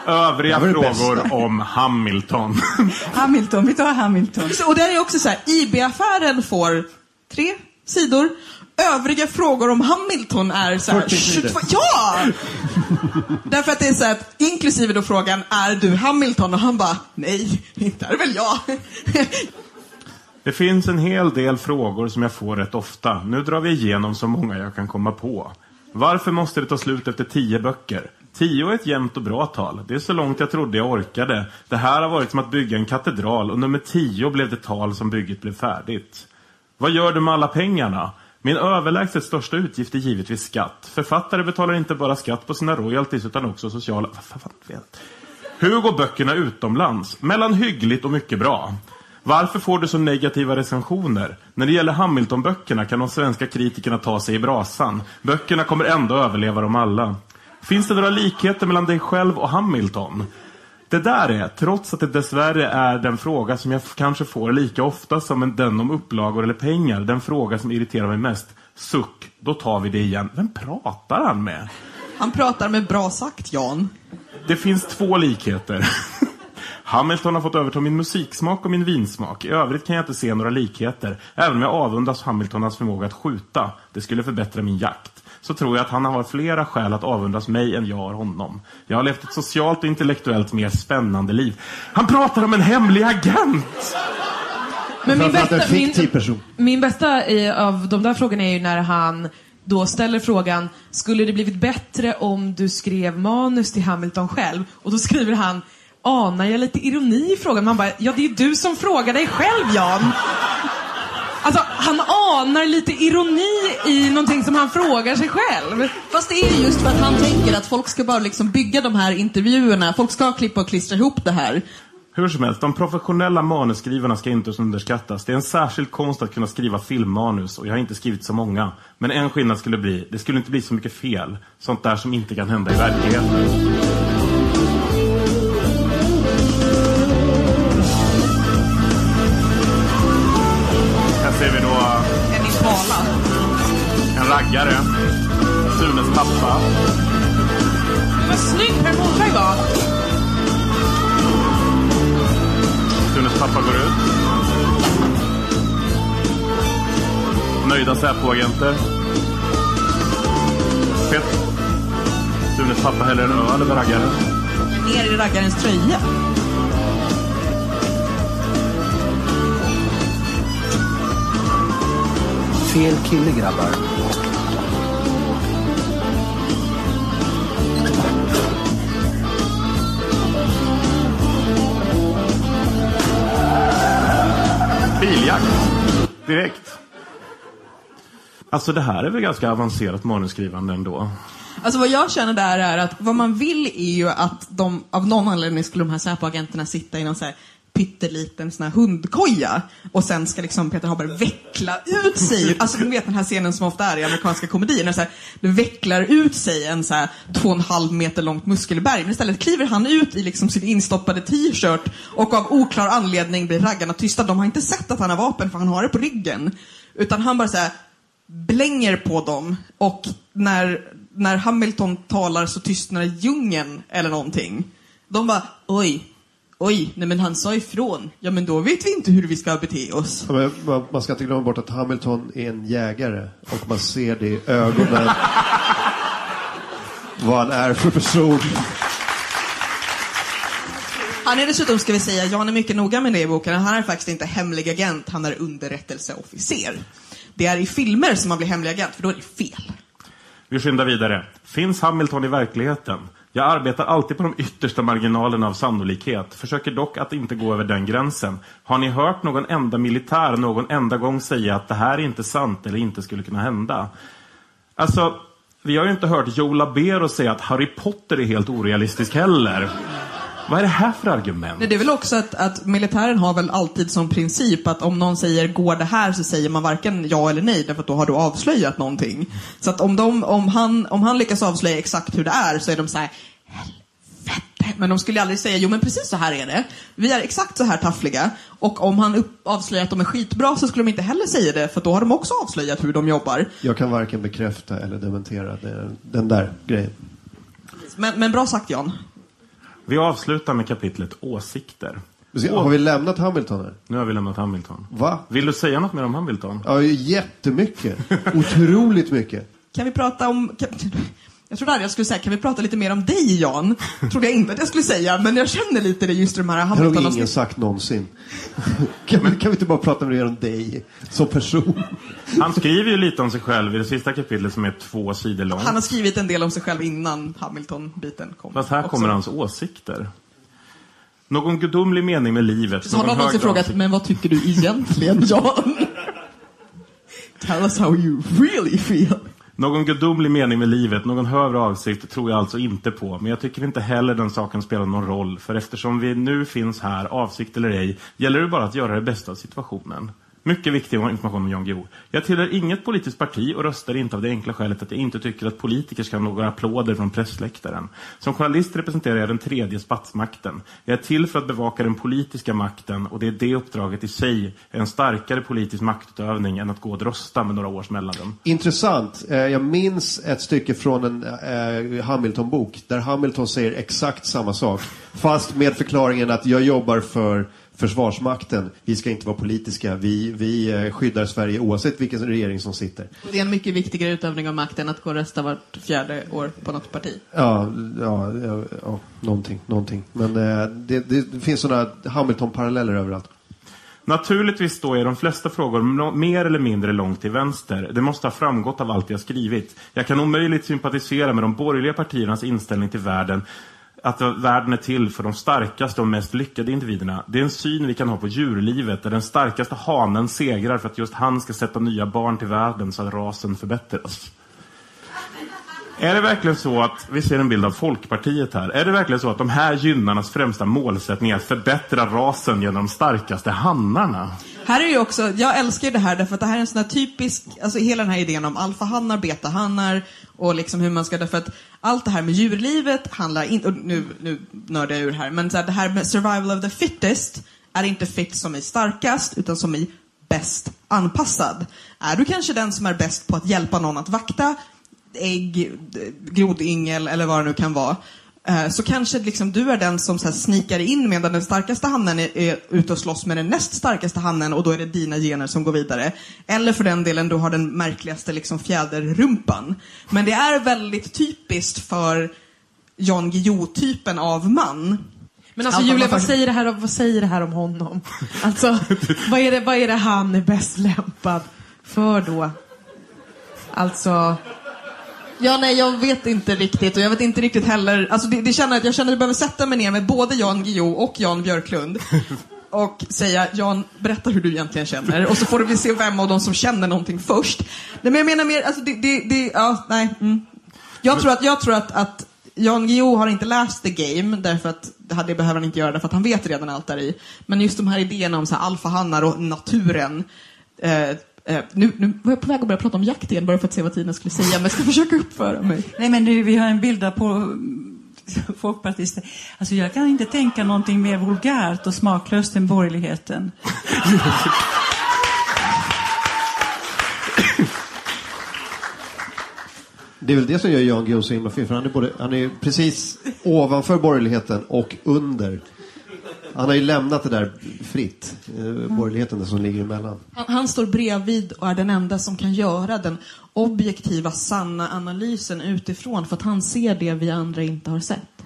Övriga frågor bästa. om Hamilton. Hamilton, vi tar Hamilton. Och där är också så här, IB-affären får tre sidor. Övriga frågor om Hamilton är så här, 40 sidor. 22, ja! Därför att det är så att, inklusive då frågan, är du Hamilton? Och han bara, nej, inte är väl jag. Det finns en hel del frågor som jag får rätt ofta. Nu drar vi igenom så många jag kan komma på. Varför måste det ta slut efter tio böcker? Tio är ett jämnt och bra tal. Det är så långt jag trodde jag orkade. Det här har varit som att bygga en katedral och nummer tio blev det tal som bygget blev färdigt. Vad gör du med alla pengarna? Min överlägset största utgift är givetvis skatt. Författare betalar inte bara skatt på sina royalties utan också sociala... Vet. Hur går böckerna utomlands? Mellan hyggligt och mycket bra. Varför får du så negativa recensioner? När det gäller Hamilton-böckerna kan de svenska kritikerna ta sig i brasan. Böckerna kommer ändå överleva dem alla. Finns det några likheter mellan dig själv och Hamilton? Det där är, trots att det dessvärre är den fråga som jag kanske får lika ofta som en- den om upplagor eller pengar, den fråga som irriterar mig mest. Suck, då tar vi det igen. Vem pratar han med? Han pratar med bra sagt, Jan. Det finns två likheter. Hamilton har fått överta min musiksmak och min vinsmak. I övrigt kan jag inte se några likheter. Även om jag avundas Hamilton hans förmåga att skjuta. Det skulle förbättra min jakt. Så tror jag att han har flera skäl att avundas mig än jag har honom. Jag har levt ett socialt och intellektuellt mer spännande liv. Han pratar om en hemlig agent! Men min bästa, min, min bästa i, av de där frågorna är ju när han då ställer frågan, skulle det blivit bättre om du skrev manus till Hamilton själv? Och då skriver han, anar jag lite ironi i frågan? Man bara, ja det är ju du som frågar dig själv Jan. Alltså, han anar lite ironi i någonting som han frågar sig själv. Fast det är just för att han tänker att folk ska bara liksom bygga de här intervjuerna. Folk ska klippa och klistra ihop det här. Hur som helst, de professionella manusskrivarna ska inte underskattas. Det är en särskild konst att kunna skriva filmmanus och jag har inte skrivit så många. Men en skillnad skulle bli, det skulle inte bli så mycket fel. Sånt där som inte kan hända i verkligheten. En raggare. Sunes pappa. Vad snygg Per Morberg var. Sunes pappa går ut. Nöjda Säpoagenter. Fett. Sunes pappa häller en öl över raggaren. Ner i raggarens tröja. Fel kille grabbar. Biljakt. Direkt. Alltså det här är väl ganska avancerat manusskrivande ändå. Alltså vad jag känner där är att vad man vill är ju att de, av någon anledning skulle de här Säpo-agenterna sitta i någon så här pytteliten sån här hundkoja och sen ska liksom Peter Haber veckla ut sig. Alltså du vet den här scenen som ofta är i amerikanska komedier när så här, det vecklar ut sig en så här två och en halv meter långt muskelberg. Men istället kliver han ut i liksom sin instoppade t-shirt och av oklar anledning blir raggarna tysta. De har inte sett att han har vapen för han har det på ryggen. Utan han bara så här blänger på dem och när, när Hamilton talar så tystnar djungeln eller någonting. De bara, oj, oj, nej men han sa ifrån. Ja men då vet vi inte hur vi ska bete oss. Ja, men man, man ska inte glömma bort att Hamilton är en jägare och man ser det i ögonen vad han är för person. Han är dessutom, ska vi säga, Jan är mycket noga med det i boken, han är faktiskt inte hemlig agent, han är underrättelseofficer. Det är i filmer som man blir hemlig agent, för då är det fel. Vi skyndar vidare. Finns Hamilton i verkligheten? Jag arbetar alltid på de yttersta marginalerna av sannolikhet. Försöker dock att inte gå över den gränsen. Har ni hört någon enda militär någon enda gång säga att det här är inte sant eller inte skulle kunna hända? Alltså, vi har ju inte hört Joe Labero säga att Harry Potter är helt orealistisk heller. Vad är det här för argument? Nej, det är väl också att, att militären har väl alltid som princip att om någon säger går det här så säger man varken ja eller nej därför att då har du avslöjat någonting. Så att om, de, om, han, om han lyckas avslöja exakt hur det är så är de så här helvete. Men de skulle aldrig säga jo men precis så här är det. Vi är exakt så här taffliga. Och om han upp, avslöjar att de är skitbra så skulle de inte heller säga det för då har de också avslöjat hur de jobbar. Jag kan varken bekräfta eller dementera det, den där grejen. Men, men bra sagt Jan. Vi avslutar med kapitlet åsikter. Har vi lämnat Hamilton här? Nu har vi lämnat Hamilton. Va? Vill du säga något mer om Hamilton? Ja, jättemycket. Otroligt mycket. Kan vi prata om... Kan, Jag trodde aldrig jag skulle säga, kan vi prata lite mer om dig Jan? Trodde jag inte att jag skulle säga, men jag känner lite det just i de här Det har nog Hamilton ingen sagt någonsin. kan, vi, kan vi inte bara prata mer om dig som person? Han skriver ju lite om sig själv i det sista kapitlet som är två sidor långt. Han har skrivit en del om sig själv innan Hamilton-biten kom. Fast här också. kommer hans åsikter. Någon gudomlig mening med livet. Så har någon någon någonsin frågat, men vad tycker du egentligen Jan? Tell us how you really feel. Någon gudomlig mening med livet, någon högre avsikt tror jag alltså inte på. Men jag tycker inte heller den saken spelar någon roll. För eftersom vi nu finns här, avsikt eller ej, gäller det bara att göra det bästa av situationen. Mycket viktig information om Jan Guillou. Jag tillhör inget politiskt parti och röstar inte av det enkla skälet att jag inte tycker att politiker ska ha några applåder från pressläktaren. Som journalist representerar jag den tredje statsmakten. Jag är till för att bevaka den politiska makten och det är det uppdraget i sig är en starkare politisk maktutövning än att gå och rösta med några års mellanrum. Intressant. Eh, jag minns ett stycke från en eh, Hamilton-bok där Hamilton säger exakt samma sak. Fast med förklaringen att jag jobbar för Försvarsmakten. Vi ska inte vara politiska. Vi, vi eh, skyddar Sverige oavsett vilken regering som sitter. Det är en mycket viktigare utövning av makten att gå och rösta vart fjärde år på något parti. Ja, ja, ja, ja någonting, någonting. Men eh, det, det, finns sådana Hamilton-paralleller överallt. Naturligtvis står jag i de flesta frågor mer eller mindre långt till vänster. Det måste ha framgått av allt jag skrivit. Jag kan omöjligt sympatisera med de borgerliga partiernas inställning till världen att världen är till för de starkaste och mest lyckade individerna. Det är en syn vi kan ha på djurlivet där den starkaste hanen segrar för att just han ska sätta nya barn till världen så att rasen förbättras. Är det verkligen så att, vi ser en bild av Folkpartiet här, är det verkligen så att de här gynnarnas främsta målsättning är att förbättra rasen genom de starkaste hannarna? Här är ju också, jag älskar ju det här därför att det här är en sån här typisk, alltså hela den här idén om alfahannar, betahannar och liksom hur man ska, därför att allt det här med djurlivet handlar inte, och nu, nu nördar jag ur här, men så här, det här med survival of the fittest är inte fit som är starkast, utan som är bäst anpassad. Är du kanske den som är bäst på att hjälpa någon att vakta ägg, grodyngel eller vad det nu kan vara, så kanske liksom du är den som så snikar in medan den starkaste hannen är, är ute och slåss med den näst starkaste hannen och då är det dina gener som går vidare. Eller för den delen, du har den märkligaste liksom fjäderrumpan. Men det är väldigt typiskt för Jan Guillou-typen av man. Men alltså Allt Julia, vad säger, det här, om- vad säger det här om honom? Alltså, vad är, det, vad är det han är bäst lämpad för då? Alltså... Ja, nej, jag vet inte riktigt och jag vet inte riktigt heller. Alltså, det, det känner att jag känner att jag behöver sätta mig ner med både Jan Guillou och Jan Björklund och säga Jan, berätta hur du egentligen känner och så får vi se vem av dem som känner någonting först. Nej, men jag menar mer, alltså det, det, det ja, nej. Mm. Jag tror att, jag tror att, att Jan Guillou har inte läst the game därför att det behöver han inte göra därför att han vet redan allt där i. Men just de här idéerna om alfahannar och naturen. Eh, eh, nu, nu var jag på väg att börja prata om jakt igen bara för att se vad Tina skulle säga men jag ska försöka uppföra mig. Nej, men nu, vi har en bild på mm, folkpartister. Alltså, jag kan inte tänka någonting mer vulgärt och smaklöst än borgerligheten. Det är väl det som gör Jan Guillou så himla fin, för han är, både, han är precis ovanför borgerligheten och under. Han har ju lämnat det där fritt, eh, borgerligheten där som ligger emellan. Han, han står bredvid och är den enda som kan göra den objektiva, sanna analysen utifrån för att han ser det vi andra inte har sett.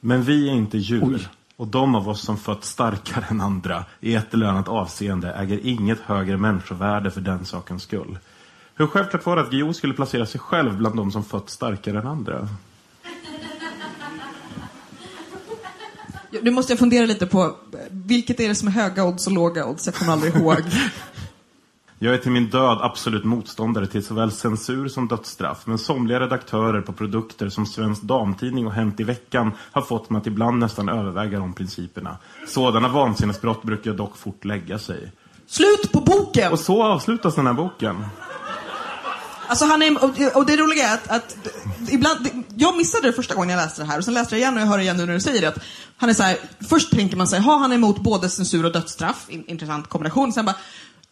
Men vi är inte djur. Och de av oss som fött starkare än andra i ett eller annat avseende äger inget högre människovärde för den sakens skull. Hur självklart var det att Guillou skulle placera sig själv bland de som fött starkare än andra? Nu måste jag fundera lite på vilket är det som är höga odds och låga odds? Jag kommer aldrig ihåg. Jag är till min död absolut motståndare till såväl censur som dödsstraff. Men somliga redaktörer på produkter som Svensk Damtidning och Hänt i veckan har fått mig att ibland nästan överväga de principerna. Sådana vansinnesbrott brukar dock fort lägga sig. Slut på boken! Och så avslutas den här boken. Alltså han är, och- det roliga är att, att ibland, jag missade det första gången jag läste det här och sen läste jag igen och jag hör igen nu när du säger det. Att han är så här, först tänker man sig, har han är emot både censur och dödsstraff? In, intressant kombination. Sen bara,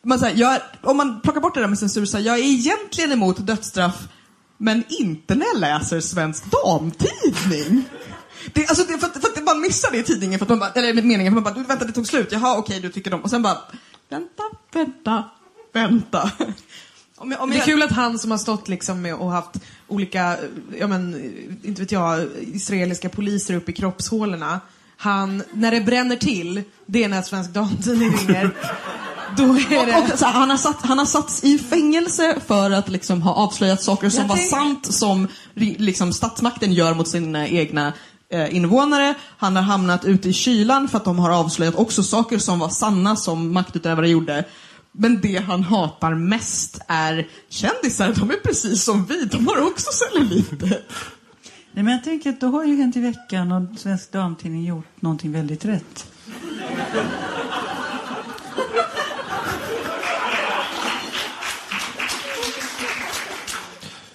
man här, jag om man plockar bort det där med censur, så här, jag är egentligen emot dödsstraff, men inte när jag läser Svensk Damtidning. Det, alltså, det, för, att, för att man missar det i tidningen, för att man bara, eller med meningen, för att man bara, vänta det tog slut, jaha okej du tycker de, och sen bara, vänta, vänta, vänta. Om jag, om Det är jag, kul att han som har stått liksom och haft olika, ja men, inte vet jag, israeliska poliser uppe i kroppshålorna. Han, när det bränner till, det är när Svensk Damtidning ringer. Då är det... och, och, så här, han, har satt, han har satts i fängelse för att liksom ha avslöjat saker som Jag var tänk- sant som liksom, statsmakten gör mot sina egna eh, invånare. Han har hamnat ute i kylan för att de har avslöjat också saker som var sanna som maktutövare gjorde. Men det han hatar mest är kändisar. De är precis som vi. De har också celluliter. Nej, men jag tänker att då har ju Hänt i veckan och Svensk Damtidning gjort någonting väldigt rätt.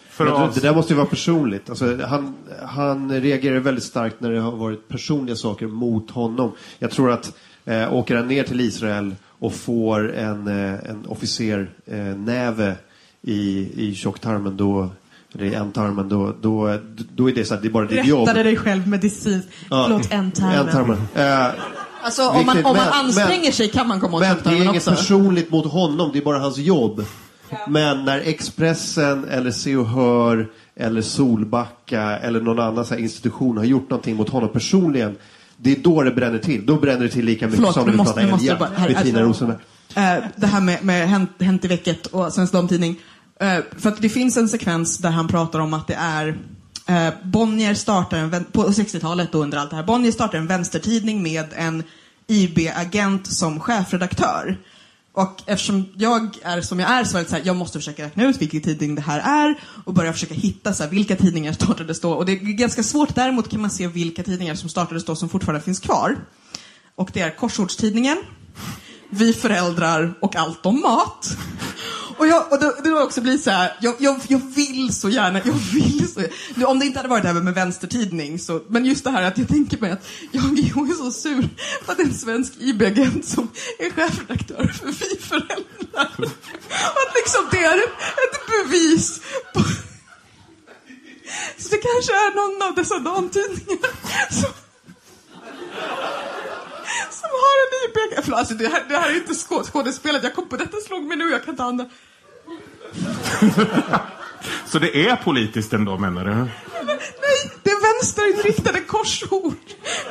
För det, det där måste ju vara personligt. Alltså, han, han reagerar väldigt starkt när det har varit personliga saker mot honom. Jag tror att eh, åker han ner till Israel och får en, eh, en officer eh, näve i, i tjocktarmen då eller i ändtarmen, då, då, då är det så att det är bara ditt jobb. Rättade dig själv medicinskt. Ja, Förlåt, ändtarmen. ändtarmen. Eh, Alltså om man, om man anstränger men- sig kan man komma åt Men det är inget också. personligt mot honom, det är bara hans jobb. Men när Expressen eller Se och Hör eller Solbacka eller någon annan så här institution har gjort någonting mot honom personligen. Det är då det bränner till. Då bränner det till lika mycket Förlåt, som när vi måste- pratar måste älgar bara- här- med Tina alltså- Rosenberg. Eh, det här med, med hänt, hänt i vecket och Svensk Damtidning. Eh, för att det finns en sekvens där han pratar om att det är eh, Bonnier startar en, på 60-talet då under allt det här, Bonnier startar en vänstertidning med en IB-agent som chefredaktör. Och eftersom jag är som jag är så är det så här, jag måste försöka räkna ut vilken tidning det här är och börja försöka hitta så här, vilka tidningar startades då. Och det är ganska svårt, däremot kan man se vilka tidningar som startades då som fortfarande finns kvar. Och det är Korsordstidningen, Vi föräldrar och Allt om mat. Och, jag, och det, det också blir så här, jag, jag, jag vill så gärna, jag vill så gärna. Om det inte hade varit det här med vänstertidning, så, men just det här att jag tänker mig att jag Guillou är så sur för att det är en svensk IB-agent som är chefredaktör för Vi föräldrar. Och att liksom det är ett bevis på... Så det kanske är någon av dessa damtidningar som som har en IB... Förlåt, alltså det, här, det här är inte skå- skådespelet. Jag kom på detta slog mig nu, jag kan inte andra. Så det är politiskt ändå menar du? Nej, det är vänsterinriktade korsord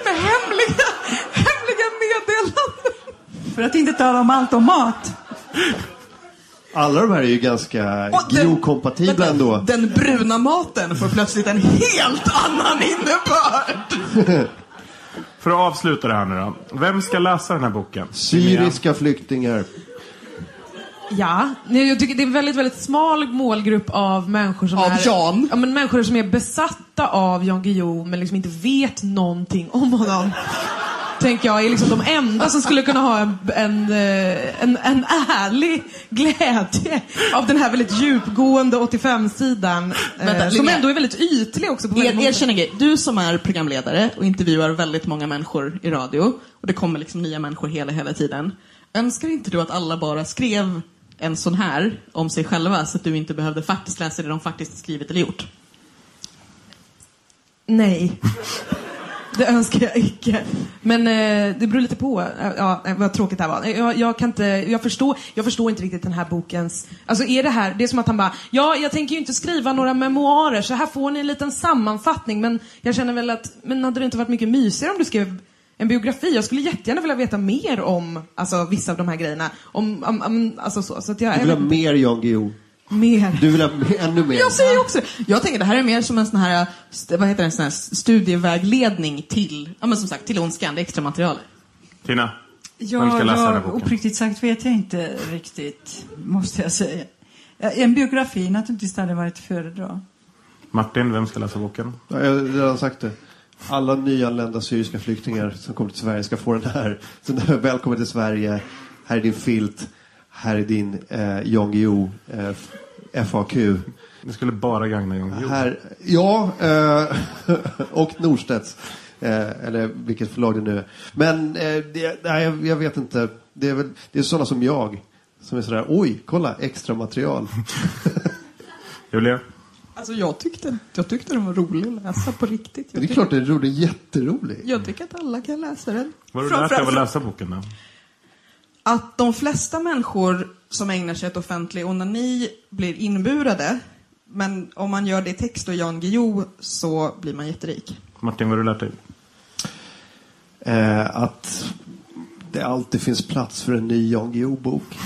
med hemliga, hemliga meddelanden. För att inte tala om allt om mat. Alla de här är ju ganska Guillou-kompatibla ändå. Den bruna maten får plötsligt en helt annan innebörd. För att avsluta det här nu då. Vem ska läsa den här boken? Syriska flyktingar. Ja, nej, jag tycker det är en väldigt, väldigt smal målgrupp av människor som Av är... Jan? Ja, men människor som är besatta av Jan Guillou men liksom inte vet någonting om honom. Tänker jag är liksom de enda som skulle kunna ha en, en, eh, en, en ärlig glädje av den här väldigt djupgående 85-sidan. Vänta, Eh, som ändå är väldigt ytlig också. På Er, erkänn en grej. Du som är programledare och intervjuar väldigt många människor i radio och det kommer liksom nya människor hela, hela tiden. Önskar inte du att alla bara skrev en sån här om sig själva så att du inte behövde faktiskt läsa det de faktiskt skrivit eller gjort? Nej. Det önskar jag icke. Men eh, det beror lite på eh, ja, eh, vad tråkigt det här var. Eh, Jag, jag, kan inte, jag, förstår, jag förstår inte riktigt den här bokens... Alltså är det här, det är som att han bara, ja jag tänker ju inte skriva några memoarer så här får ni en liten sammanfattning men jag känner väl att, men hade det inte varit mycket mysigare om du skrev en biografi? Jag skulle jättegärna vilja veta mer om alltså, vissa av de här grejerna. Om, om, om, alltså så, så att jag, Du vill ha mer Jan Guillou. Mer. Du vill ha ännu mer. Jag säger också. Jag tänker det här är mer som en sån här, vad heter det, en sån här studievägledning till, ja men som sagt, till ondskan, det extra materialet. Tina? Ja, Vem ska läsa den här jag, boken? uppriktigt sagt vet jag inte riktigt, måste jag säga. En biografi naturligtvis hade varit att föredra. Martin, vem ska läsa boken? Ja, jag har redan sagt det. Alla nyanlända syriska flyktingar som kommer till Sverige ska få den här. Så välkommen till Sverige. Här är din filt. Här är din eh, Jan Guillou eh, FAQ. Det skulle bara gagna Jan Guillou. Här, ja, eh, och Norstedts. Eh, eller vilket förlag det nu är. Men eh, det, nej, jag, vet inte. Det är, väl, det är sådana som jag. Som är sådär, oj, kolla, extra material. Julia? Alltså jag tyckte, jag tyckte den var rolig att läsa på riktigt. Jag det är klart den är rolig, jätterolig. Jag tycker att alla kan läsa den. Vad har du lärt dig av att läsa boken då? Att de flesta människor som ägnar sig åt offentlig onani blir inburade. Men om man gör det i text och Jan Guillou så blir man jätterik. Martin, vad har du lärt dig? Eh, att det alltid finns plats för en ny Jan Guillou-bok.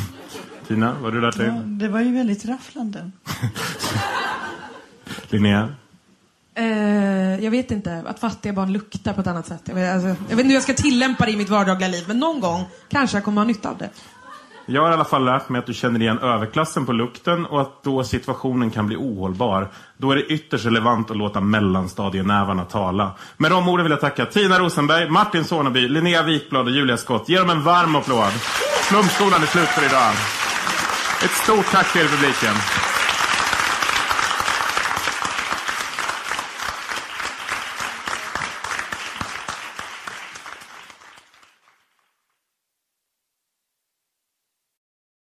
Tina, vad har du lärt dig? Ja, det var ju väldigt rafflande. Linnea? Eh, jag vet inte, att fattiga barn luktar på ett annat sätt. Jag vet, alltså, jag vet inte hur jag ska tillämpa det i mitt vardagliga liv, men någon gång kanske jag kommer ha nytta av det. Jag har i alla fall lärt mig att du känner igen överklassen på lukten och att då situationen kan bli ohållbar. Då är det ytterst relevant att låta mellanstadienävarna tala. Med de orden vill jag tacka Tina Rosenberg, Martin Soneby, Linnea Wikblad och Julia Skott. Ge dem en varm applåd. Flumskolan är slut för idag. Ett stort tack till er publiken.